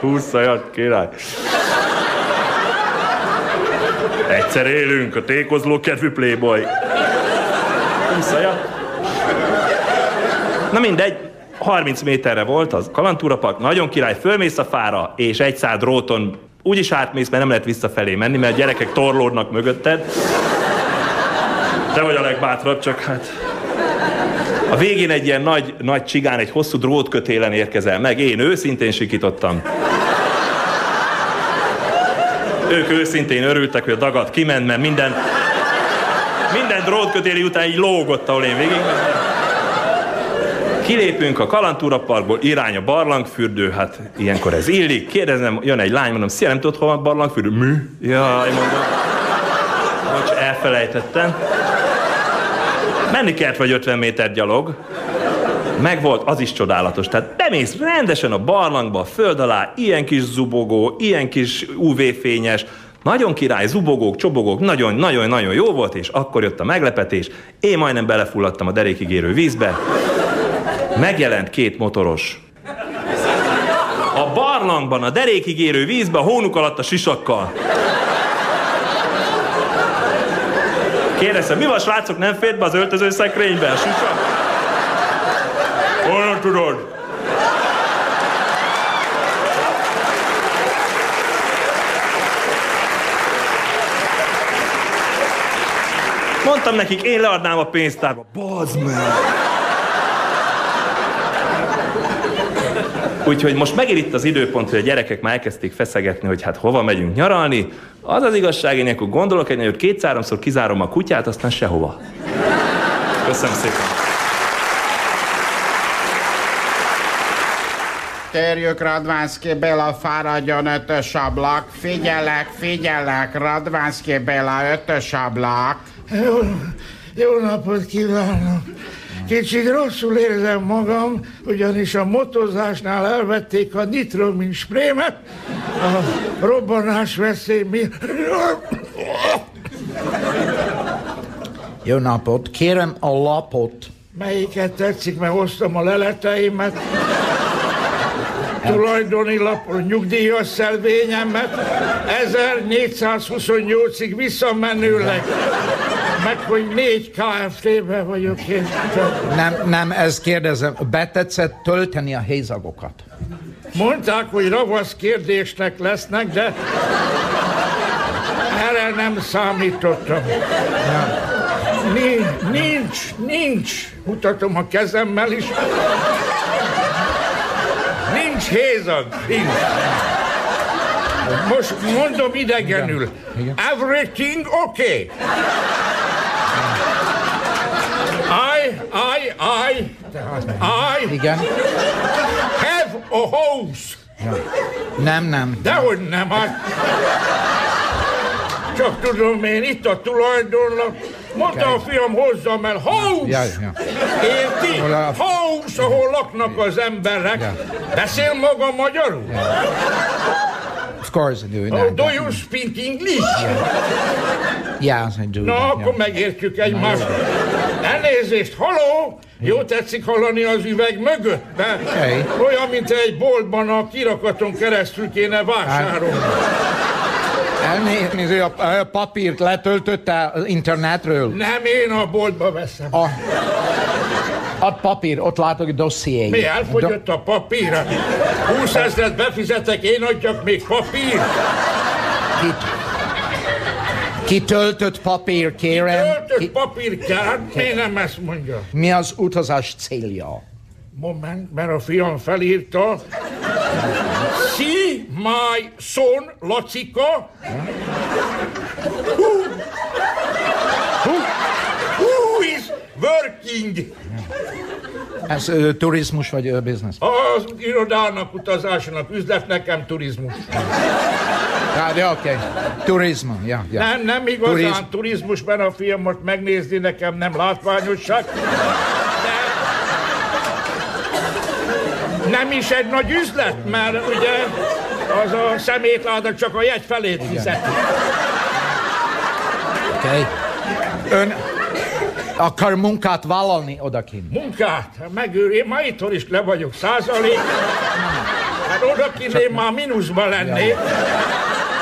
Speaker 14: Húszajat, király. Egyszer élünk, a tékozló kedvű playboy. Húszajat. Na mindegy, 30 méterre volt az Kalantúra Park, nagyon király, fölmész a fára, és egy szád dróton úgy is átmész, mert nem lehet visszafelé menni, mert gyerekek torlódnak mögötted. Te vagy a legbátrabb, csak hát... A végén egy ilyen nagy, nagy csigán, egy hosszú drótkötélen érkezel meg. Én őszintén sikítottam. Ők őszintén örültek, hogy a dagat kiment, mert minden, minden drótkötéli után így lógott, ahol én végig Kilépünk a Kalantúra Parkból, irány a barlangfürdő, hát ilyenkor ez illik. Kérdezem, jön egy lány, mondom, szia, nem tudod, hol van barlangfürdő? Mi? Jaj, mondom. Bocs, elfelejtettem. Menni kellett vagy 50 méter gyalog. Meg volt, az is csodálatos. Tehát bemész rendesen a barlangba, a föld alá, ilyen kis zubogó, ilyen kis UV-fényes, nagyon király, zubogók, csobogók, nagyon-nagyon-nagyon jó volt, és akkor jött a meglepetés. Én majdnem belefulladtam a derékig érő vízbe. Megjelent két motoros. A barlangban, a derékig érő vízbe, a hónuk alatt a sisakkal. Kérdeztem, mi van srácok, nem fért be az öltöző szekrénybe a sisak? Tudod? Mondtam nekik, én leadnám a pénztárba. Bazd meg! Úgyhogy most megér itt az időpont, hogy a gyerekek már elkezdték feszegetni, hogy hát hova megyünk nyaralni. Az az igazság, én akkor gondolok egy hogy két-háromszor kizárom a kutyát, aztán sehova. Köszönöm szépen.
Speaker 15: Kérjük Radvánszki Béla, fáradjon ötös ablak. Figyelek, figyelek, Radvánszki Béla, ötös ablak.
Speaker 16: Jó, jó napot kívánok! Kicsit rosszul érzem magam, ugyanis a motozásnál elvették a nitromin sprémet, a robbanás veszély mi...
Speaker 7: Jó napot, kérem a lapot.
Speaker 16: Melyiket tetszik, mert hoztam a leleteimet, tulajdoni lapon nyugdíjas szelvényemet, 1428-ig visszamenőleg meg, hogy négy KFT-be vagyok én.
Speaker 7: Nem, nem, ez kérdezem, betetszett tölteni a hézagokat?
Speaker 16: Mondták, hogy ravasz kérdésnek lesznek, de erre nem számítottam. Nincs, nincs, nincs. Mutatom a kezemmel is. Nincs hézag, nincs. Most mondom idegenül. Everything okay. I, I, I, I
Speaker 7: Igen.
Speaker 16: have a house.
Speaker 7: Ja. Nem, nem.
Speaker 16: Dehogy nem, hát. Csak tudom én, itt a tulajdonlak. Mondta a fiam, hozzam el, house!
Speaker 7: Ja, ja.
Speaker 16: Érti? House, ahol laknak az emberek. Beszél maga magyarul?
Speaker 7: Of course I do.
Speaker 16: Oh, do you speak English?
Speaker 7: Yes, I do.
Speaker 16: Na, akkor megértjük egymást. Elnézést, haló! Jó tetszik hallani az üveg mögött, de
Speaker 7: Okay.
Speaker 16: olyan, mint egy boltban a kirakaton keresztül kéne vásárolni.
Speaker 7: Elnézni, a, a papírt letöltötte az internetről.
Speaker 16: Nem én a boltba veszem.
Speaker 7: A, A papír, ott látok a dosszié.
Speaker 16: Mi elfogyott a papír? 20 ezeret befizetek, én adjak még papír?
Speaker 7: Kitöltött papír, kérem.
Speaker 16: Töltött
Speaker 7: Ki...
Speaker 16: papír kell, miért nem ezt mondja?
Speaker 7: Mi az utazás célja?
Speaker 16: Moment, mert a fiam felírta. See my son, Lacika. Who, who, who is working?
Speaker 7: Ez ö, turizmus vagy ö, business?
Speaker 16: Az irodának, utazásnak, üzlet nekem turizmus.
Speaker 7: Ja, de oké. Okay. Turizmus, ja, ja.
Speaker 16: Nem, nem igazán
Speaker 7: Turizm.
Speaker 16: turizmus, mert a fiam most megnézni nekem nem látványosság. De nem is egy nagy üzlet, mert ugye az a szemétláda csak a jegy felét fizeti.
Speaker 7: Oké. Okay. Ön akar munkát vállalni odakint?
Speaker 16: Munkát, megőr, én ma itthon is le vagyok százalék. Hát odakint én már mínuszban lennék.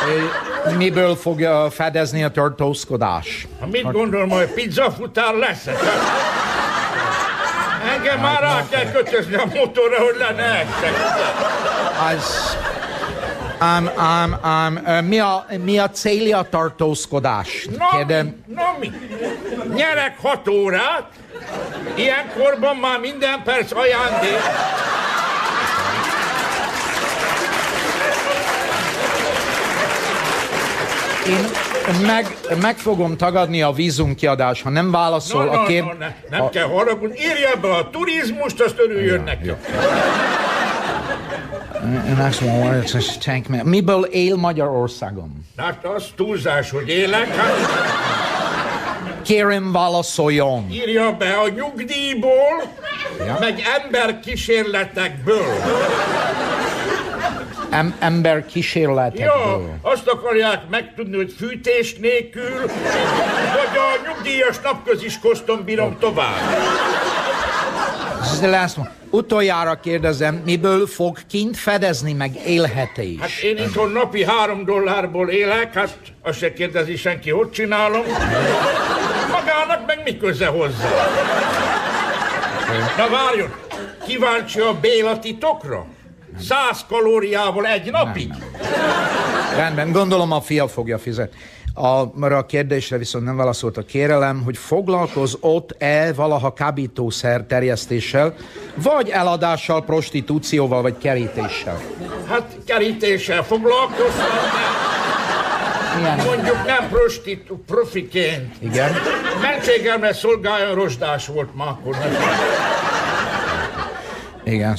Speaker 7: Ö, Miből fogja fedezni a tartózkodás?
Speaker 16: Ha mit gondol, majd pizzafutár lesz? Engem már rá kell kötözni a motorra, hogy le ne esek.
Speaker 7: Az... Um, um, ö, mi, a, mi a célja a tartózkodás?
Speaker 16: Na,
Speaker 7: Kérdem,
Speaker 16: na mi? Nyerek hat órát, ilyenkorban már minden perc ajándék.
Speaker 7: én meg, meg fogom tagadni a vízumkiadás, ha nem válaszol
Speaker 16: Na,
Speaker 7: a
Speaker 16: na,
Speaker 7: kér...
Speaker 16: na, ne, nem
Speaker 7: a...
Speaker 16: kell haragudni, írja be a turizmust, azt örüljön neki.
Speaker 7: Ez tank man. Miből él Magyarországon?
Speaker 16: Hát az túlzás, hogy élek, hát
Speaker 7: Kérem válaszoljon.
Speaker 16: írja be a nyugdíjból,
Speaker 7: Ja.
Speaker 16: meg emberkísérletekből.
Speaker 7: Em, ember kísérletekből.
Speaker 16: Ja, azt akarják megtudni, hogy fűtés nélkül, vagy a nyugdíjas napközis kosztom bírom tovább.
Speaker 7: Is one. Utoljára kérdezem, miből fog kint fedezni meg élhetés?
Speaker 16: Hát én itthon napi három dollárból élek, hát azt se kérdezi senki, hogy csinálom. Magának meg mi köze hozzá? Na várjon, kíváncsi a Béla titokra? Száz kalóriával egy napig?
Speaker 7: Rendben, gondolom a fia fogja fizetni. A, a kérdésre viszont nem válaszolt a kérelem, hogy foglalkozott-e valaha kábítószer terjesztéssel, vagy eladással, prostitúcióval, vagy kerítéssel?
Speaker 16: Hát kerítéssel foglalkoztam,
Speaker 7: Milyen?
Speaker 16: mondjuk nem prostitu, profiként.
Speaker 7: Igen.
Speaker 16: Mentségemre szolgáljon rozsdás volt ma akkor.
Speaker 7: Igen.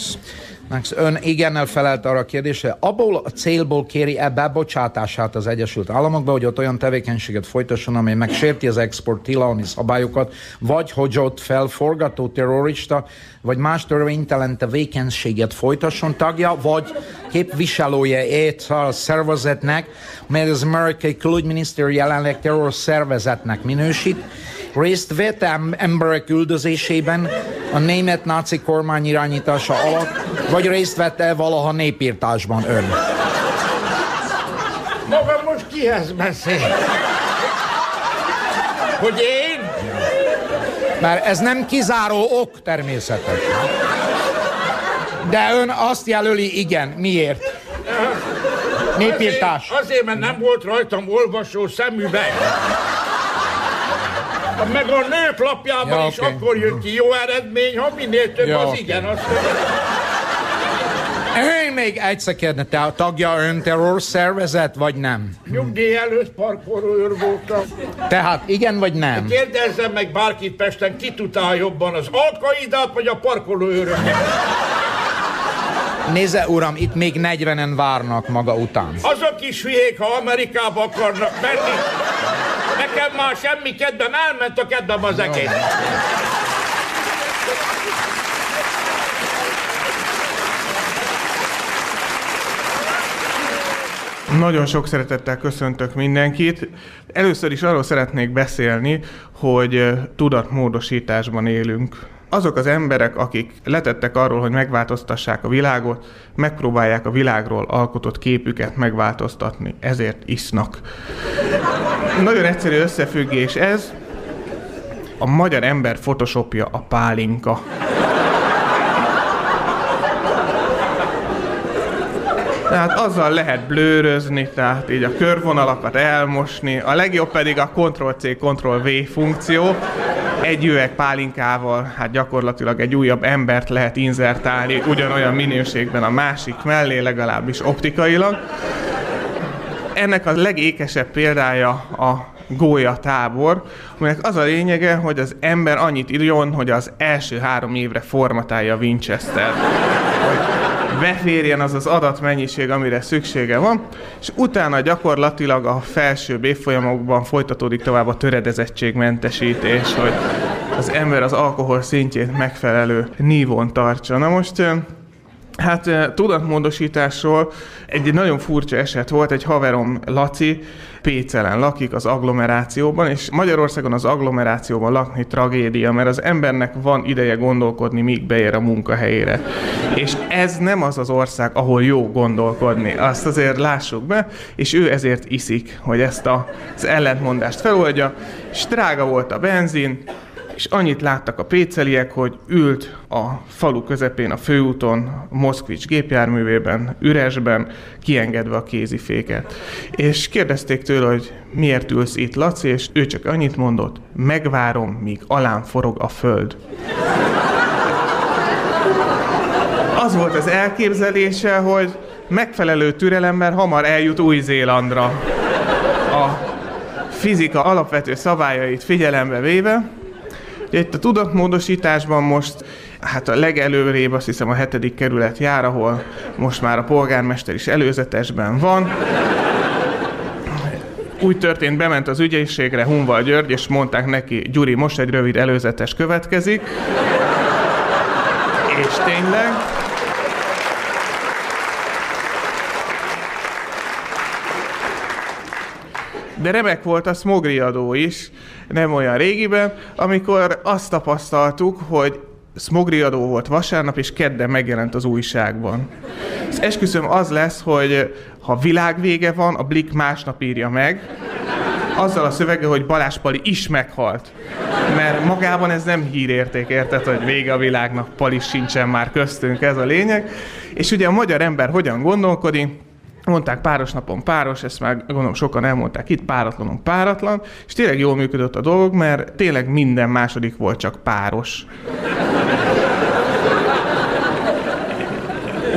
Speaker 7: Max, ön igennel felelt arra a kérdésre, abból a célból kéri e bebocsátását az Egyesült Államokba, hogy ott olyan tevékenységet folytasson, amely megsérti az export tilalmi szabályokat, vagy hogy ott felforgató terrorista, vagy más törvénytelen tevékenységet folytasson tagja, vagy képviselője a szervezetnek, mely az amerikai külügyminiszter jelenleg terror szervezetnek minősít, részt vett em- emberek üldözésében a német náci kormány irányítása alatt, vagy részt vett el valaha népírtásban ön?
Speaker 16: Maga most kihez beszél? Hogy én?
Speaker 7: Mert ez nem kizáró ok természetesen. De ön azt jelöli, igen. Miért? Népírtás.
Speaker 16: Azért, azért, mert nem volt rajtam olvasó szemüveg. Meg a nők lapjában
Speaker 7: Ja,
Speaker 16: is
Speaker 7: oké.
Speaker 16: akkor jön ki jó eredmény, ha minél több
Speaker 7: Ja,
Speaker 16: az
Speaker 7: oké.
Speaker 16: igen. Azt
Speaker 7: Ön még egyszer kérdne, te a tagja ön terror szervezet, vagy nem?
Speaker 16: nyugdíj előtt parkolóőr voltam.
Speaker 7: Tehát igen, vagy nem?
Speaker 16: Kérdezzem meg bárkit Pesten, ki tudál jobban, az alkaidát vagy a parkolóőröket?
Speaker 7: Nézze, uram, itt még 40-en várnak maga után.
Speaker 16: Azok is hülyék, ha Amerikába akarnak menni. Nekem már semmi kedvem, elment a kedvem az egész.
Speaker 17: Nagyon sok szeretettel köszöntök mindenkit. Először is arról szeretnék beszélni, hogy tudatmódosításban élünk. Azok az emberek, akik letettek arról, hogy megváltoztassák a világot, megpróbálják a világról alkotott képüket megváltoztatni. Ezért isznak. Nagyon egyszerű összefüggés ez. A magyar ember photoshopja a pálinka. Tehát azzal lehet blőrözni, tehát így a körvonalakat elmosni, a legjobb pedig a Ctrl-C, Ctrl-V funkció. Egy üveg pálinkával, hát gyakorlatilag egy újabb embert lehet inzertálni ugyanolyan minőségben a másik mellé, legalábbis optikailag. Ennek a legékesebb példája a gólya tábor, aminek az a lényege, hogy az ember annyit írjon, hogy az első három évre formatálja a Winchester. Beférjen az az adatmennyiség, amire szüksége van, és utána gyakorlatilag a felső évfolyamokban folytatódik tovább a töredezettségmentesítés, hogy az ember az alkohol szintjét megfelelő nívón tartsa. Na most Hát tudatmódosításról egy nagyon furcsa eset volt, egy haverom Laci Pécelen lakik az agglomerációban, és Magyarországon az agglomerációban lakni tragédia, mert az embernek van ideje gondolkodni, míg beér a munkahelyére. És ez nem az az ország, ahol jó gondolkodni, azt azért lássuk be, és ő ezért iszik, hogy ezt az ellentmondást feloldja, és drága volt a benzin, és annyit láttak a péceliek, hogy ült a falu közepén a főúton, Moszkvics gépjárművében, üresben, kiengedve a kéziféket. És kérdezték tőle, hogy miért ülsz itt, Laci, és ő csak annyit mondott, megvárom, míg alám forog a föld. Az volt az elképzelése, hogy megfelelő türelemmel hamar eljut Új-Zélandra. A fizika alapvető szabályait figyelembe véve, itt a tudatmódosításban most hát a legelőrébb azt hiszem a hetedik kerület jár, ahol most már a polgármester is előzetesben van. Úgy történt, bement az ügyészségre Hunval György, és mondták neki, Gyuri, most egy rövid előzetes következik. És tényleg, de remek volt a smogri adó is, nem olyan régiben, amikor azt tapasztaltuk, hogy smogri adó volt vasárnap, és kedden megjelent az újságban. Az esküszöm az lesz, hogy ha világvége van, a Blik másnap írja meg, azzal a szövege, hogy Balázs Pali is meghalt. Mert magában ez nem hírérték, érted, hogy vége a világnak, Pali sincsen már köztünk, ez a lényeg. És ugye a magyar ember hogyan gondolkodik? Mondták páros napon páros, ezt már gondolom sokan elmondták itt, páratlanon páratlan, és tényleg jól működött a dolog, mert tényleg minden második volt csak páros.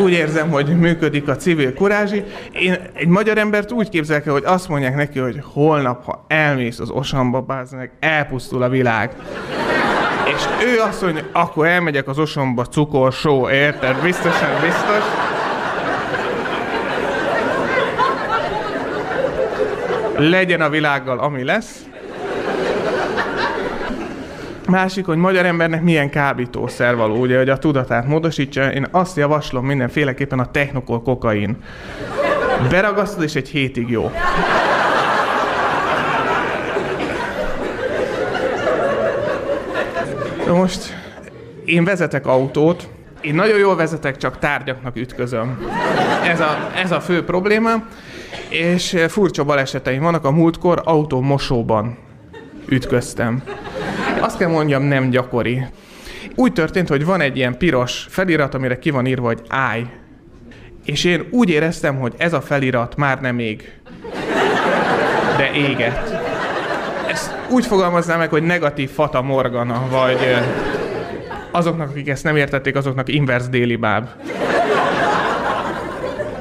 Speaker 17: Úgy érzem, hogy működik a civil kurázsi. Én egy magyar embert úgy képzelek el, hogy azt mondják neki, hogy holnap, ha elmész az osamba, báznak, elpusztul a világ. És ő azt mondja, akkor elmegyek az osamba cukorsó, érted? Biztosan, biztos. Legyen a világgal, ami lesz. Másik, hogy magyar embernek milyen kábítószer való, ugye, hogy a tudatát módosítsa. Én azt javaslom mindenféleképpen a technokol kokain. Beragasztod, és egy hétig jó. Most én vezetek autót, én nagyon jól vezetek, csak tárgyaknak ütközöm. Ez a, ez a fő problémám és eh, furcsa baleseteim vannak. A múltkor autómosóban ütköztem. Azt kell mondjam, nem gyakori. Úgy történt, hogy van egy ilyen piros felirat, amire ki van írva, hogy állj. És én úgy éreztem, hogy ez a felirat már nem ég, de éget. Ezt úgy fogalmaznám meg, hogy negatív fata morgana, vagy eh, azoknak, akik ezt nem értették, azoknak inverse déli báb.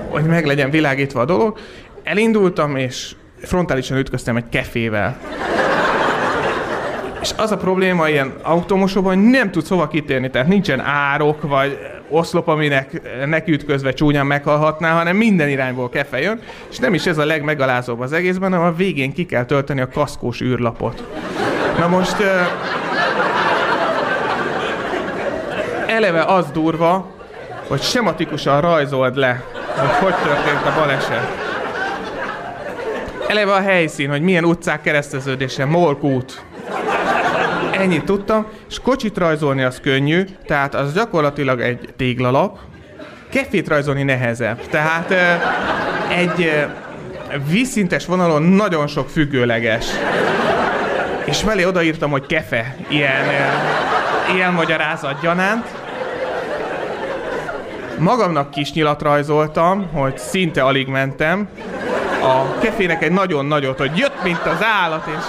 Speaker 17: Hogy meg legyen világítva a dolog, elindultam, és frontálisan ütköztem egy kefével. És az a probléma ilyen automosóban, hogy nem tudsz hova kitérni, tehát nincsen árok, vagy oszlop, aminek neki ütközve csúnyán meghalhatná, hanem minden irányból kefe jön, és nem is ez a legmegalázóbb az egészben, hanem a végén ki kell tölteni a kaszkós űrlapot. Na most eleve az durva, hogy sematikusan rajzold le, hogy hogy történt a baleset. Eleve a helyszín, hogy milyen utcák kereszteződése, Molk út. Ennyit tudtam, és kocsit rajzolni az könnyű, tehát az gyakorlatilag egy téglalap, kefét rajzolni nehezebb. Tehát egy vízszintes vonalon nagyon sok függőleges. És mellé odaírtam, hogy kefe, ilyen, ilyen magyarázat gyanánt. Magamnak kis nyilat rajzoltam, hogy szinte alig mentem. A kefének egy nagyon nagyot, hogy jött, mint az állat, és...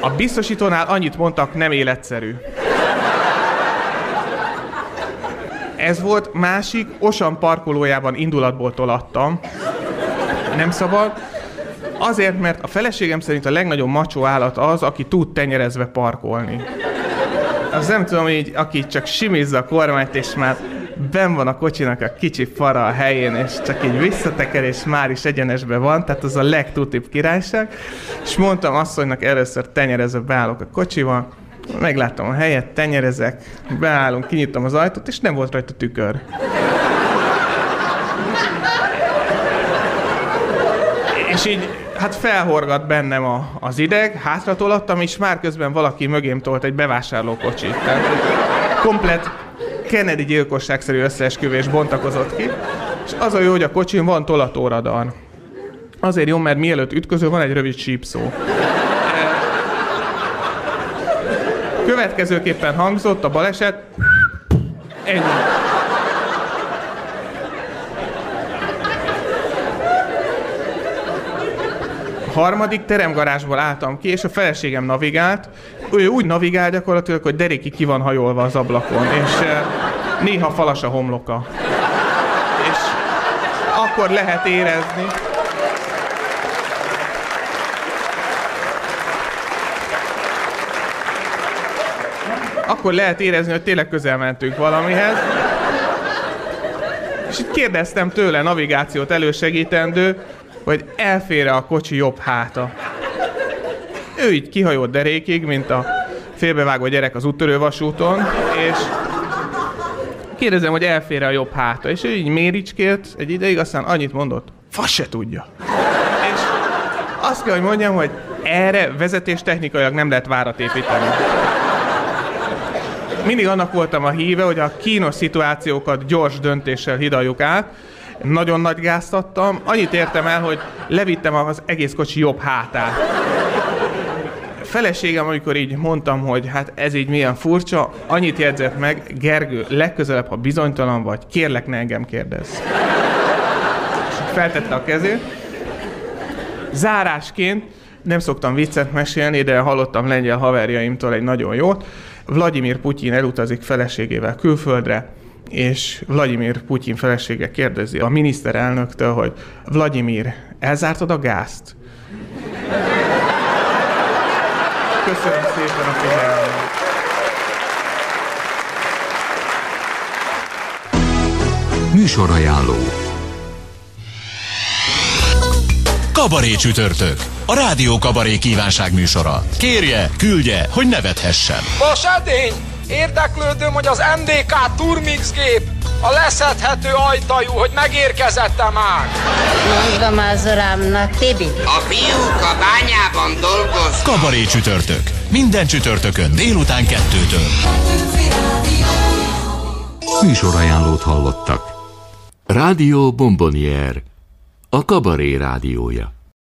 Speaker 17: A biztosítónál annyit mondtak, nem életszerű. Ez volt másik, Osan parkolójában indulatból tolattam. Nem szabad. Azért, mert a feleségem szerint a legnagyobb macsó állat az, aki tud tenyerezve parkolni. Az nem tudom, így, aki csak simizza a kormányt, és már ben van a kocsinak a kicsi fara a helyén, és csak így visszateker, és már is egyenesbe van, tehát az a legtutibb királyság. És mondtam asszonynak először tenyerezve beállok a kocsival, megláttam a helyet, tenyerezek, beállunk, kinyitom az ajtót, és nem volt rajta tükör. És így, hát felhorgat bennem a, az ideg, hátratolattam, és már közben valaki mögém tolt egy bevásárlókocsit. Tehát komplet Kennedy gyilkosságszerű összeesküvés bontakozott ki, és az a jó, hogy a kocsin van tolatóradar. Azért jó, mert mielőtt ütköző, van egy rövid sípszó. Következőképpen hangzott a baleset. Ennyi. Harmadik teremgarázsból álltam ki, és a feleségem navigált. Ő úgy navigál gyakorlatilag, hogy deréki ki van hajolva az ablakon, és néha falas a homloka. És akkor lehet érezni, akkor lehet érezni, hogy tényleg közel mentünk valamihez. És itt kérdeztem tőle navigációt elősegítendő, hogy elfére a kocsi jobb háta. Ő így kihajolt derékig, mint a félbevágó gyerek az úttörővasúton, és kérdezem, hogy elfére a jobb háta, és ő így méricskélt egy ideig, aztán annyit mondott, fasz se tudja. És azt kell, hogy mondjam, hogy erre vezetés technikailag nem lehet várat építeni mindig annak voltam a híve, hogy a kínos szituációkat gyors döntéssel hidaljuk át. Nagyon nagy gázt adtam, annyit értem el, hogy levittem az egész kocsi jobb hátát. Feleségem, amikor így mondtam, hogy hát ez így milyen furcsa, annyit jegyzett meg, Gergő, legközelebb, ha bizonytalan vagy, kérlek ne engem kérdezz. És feltette a kezét. Zárásként nem szoktam viccet mesélni, de hallottam lengyel haverjaimtól egy nagyon jót. Vladimir Putyin elutazik feleségével külföldre, és Vladimir Putyin felesége kérdezi a miniszterelnöktől, hogy Vladimir, elzártad a gázt? Köszönöm szépen a figyelmet!
Speaker 18: Műsorajánló
Speaker 19: Kabaré csütörtök. A Rádió Kabaré kívánság műsora. Kérje, küldje, hogy nevethessen.
Speaker 20: Edény! Érdeklődöm, hogy az MDK Turmix gép a leszedhető ajtajú, hogy megérkezette már.
Speaker 21: Mondom az urámnak, Tibi.
Speaker 22: A fiúk a bányában dolgoz.
Speaker 19: Kabaré csütörtök. Minden csütörtökön délután kettőtől.
Speaker 18: Műsorajánlót hallottak.
Speaker 23: Rádió Bombonier, a kabaré rádiója.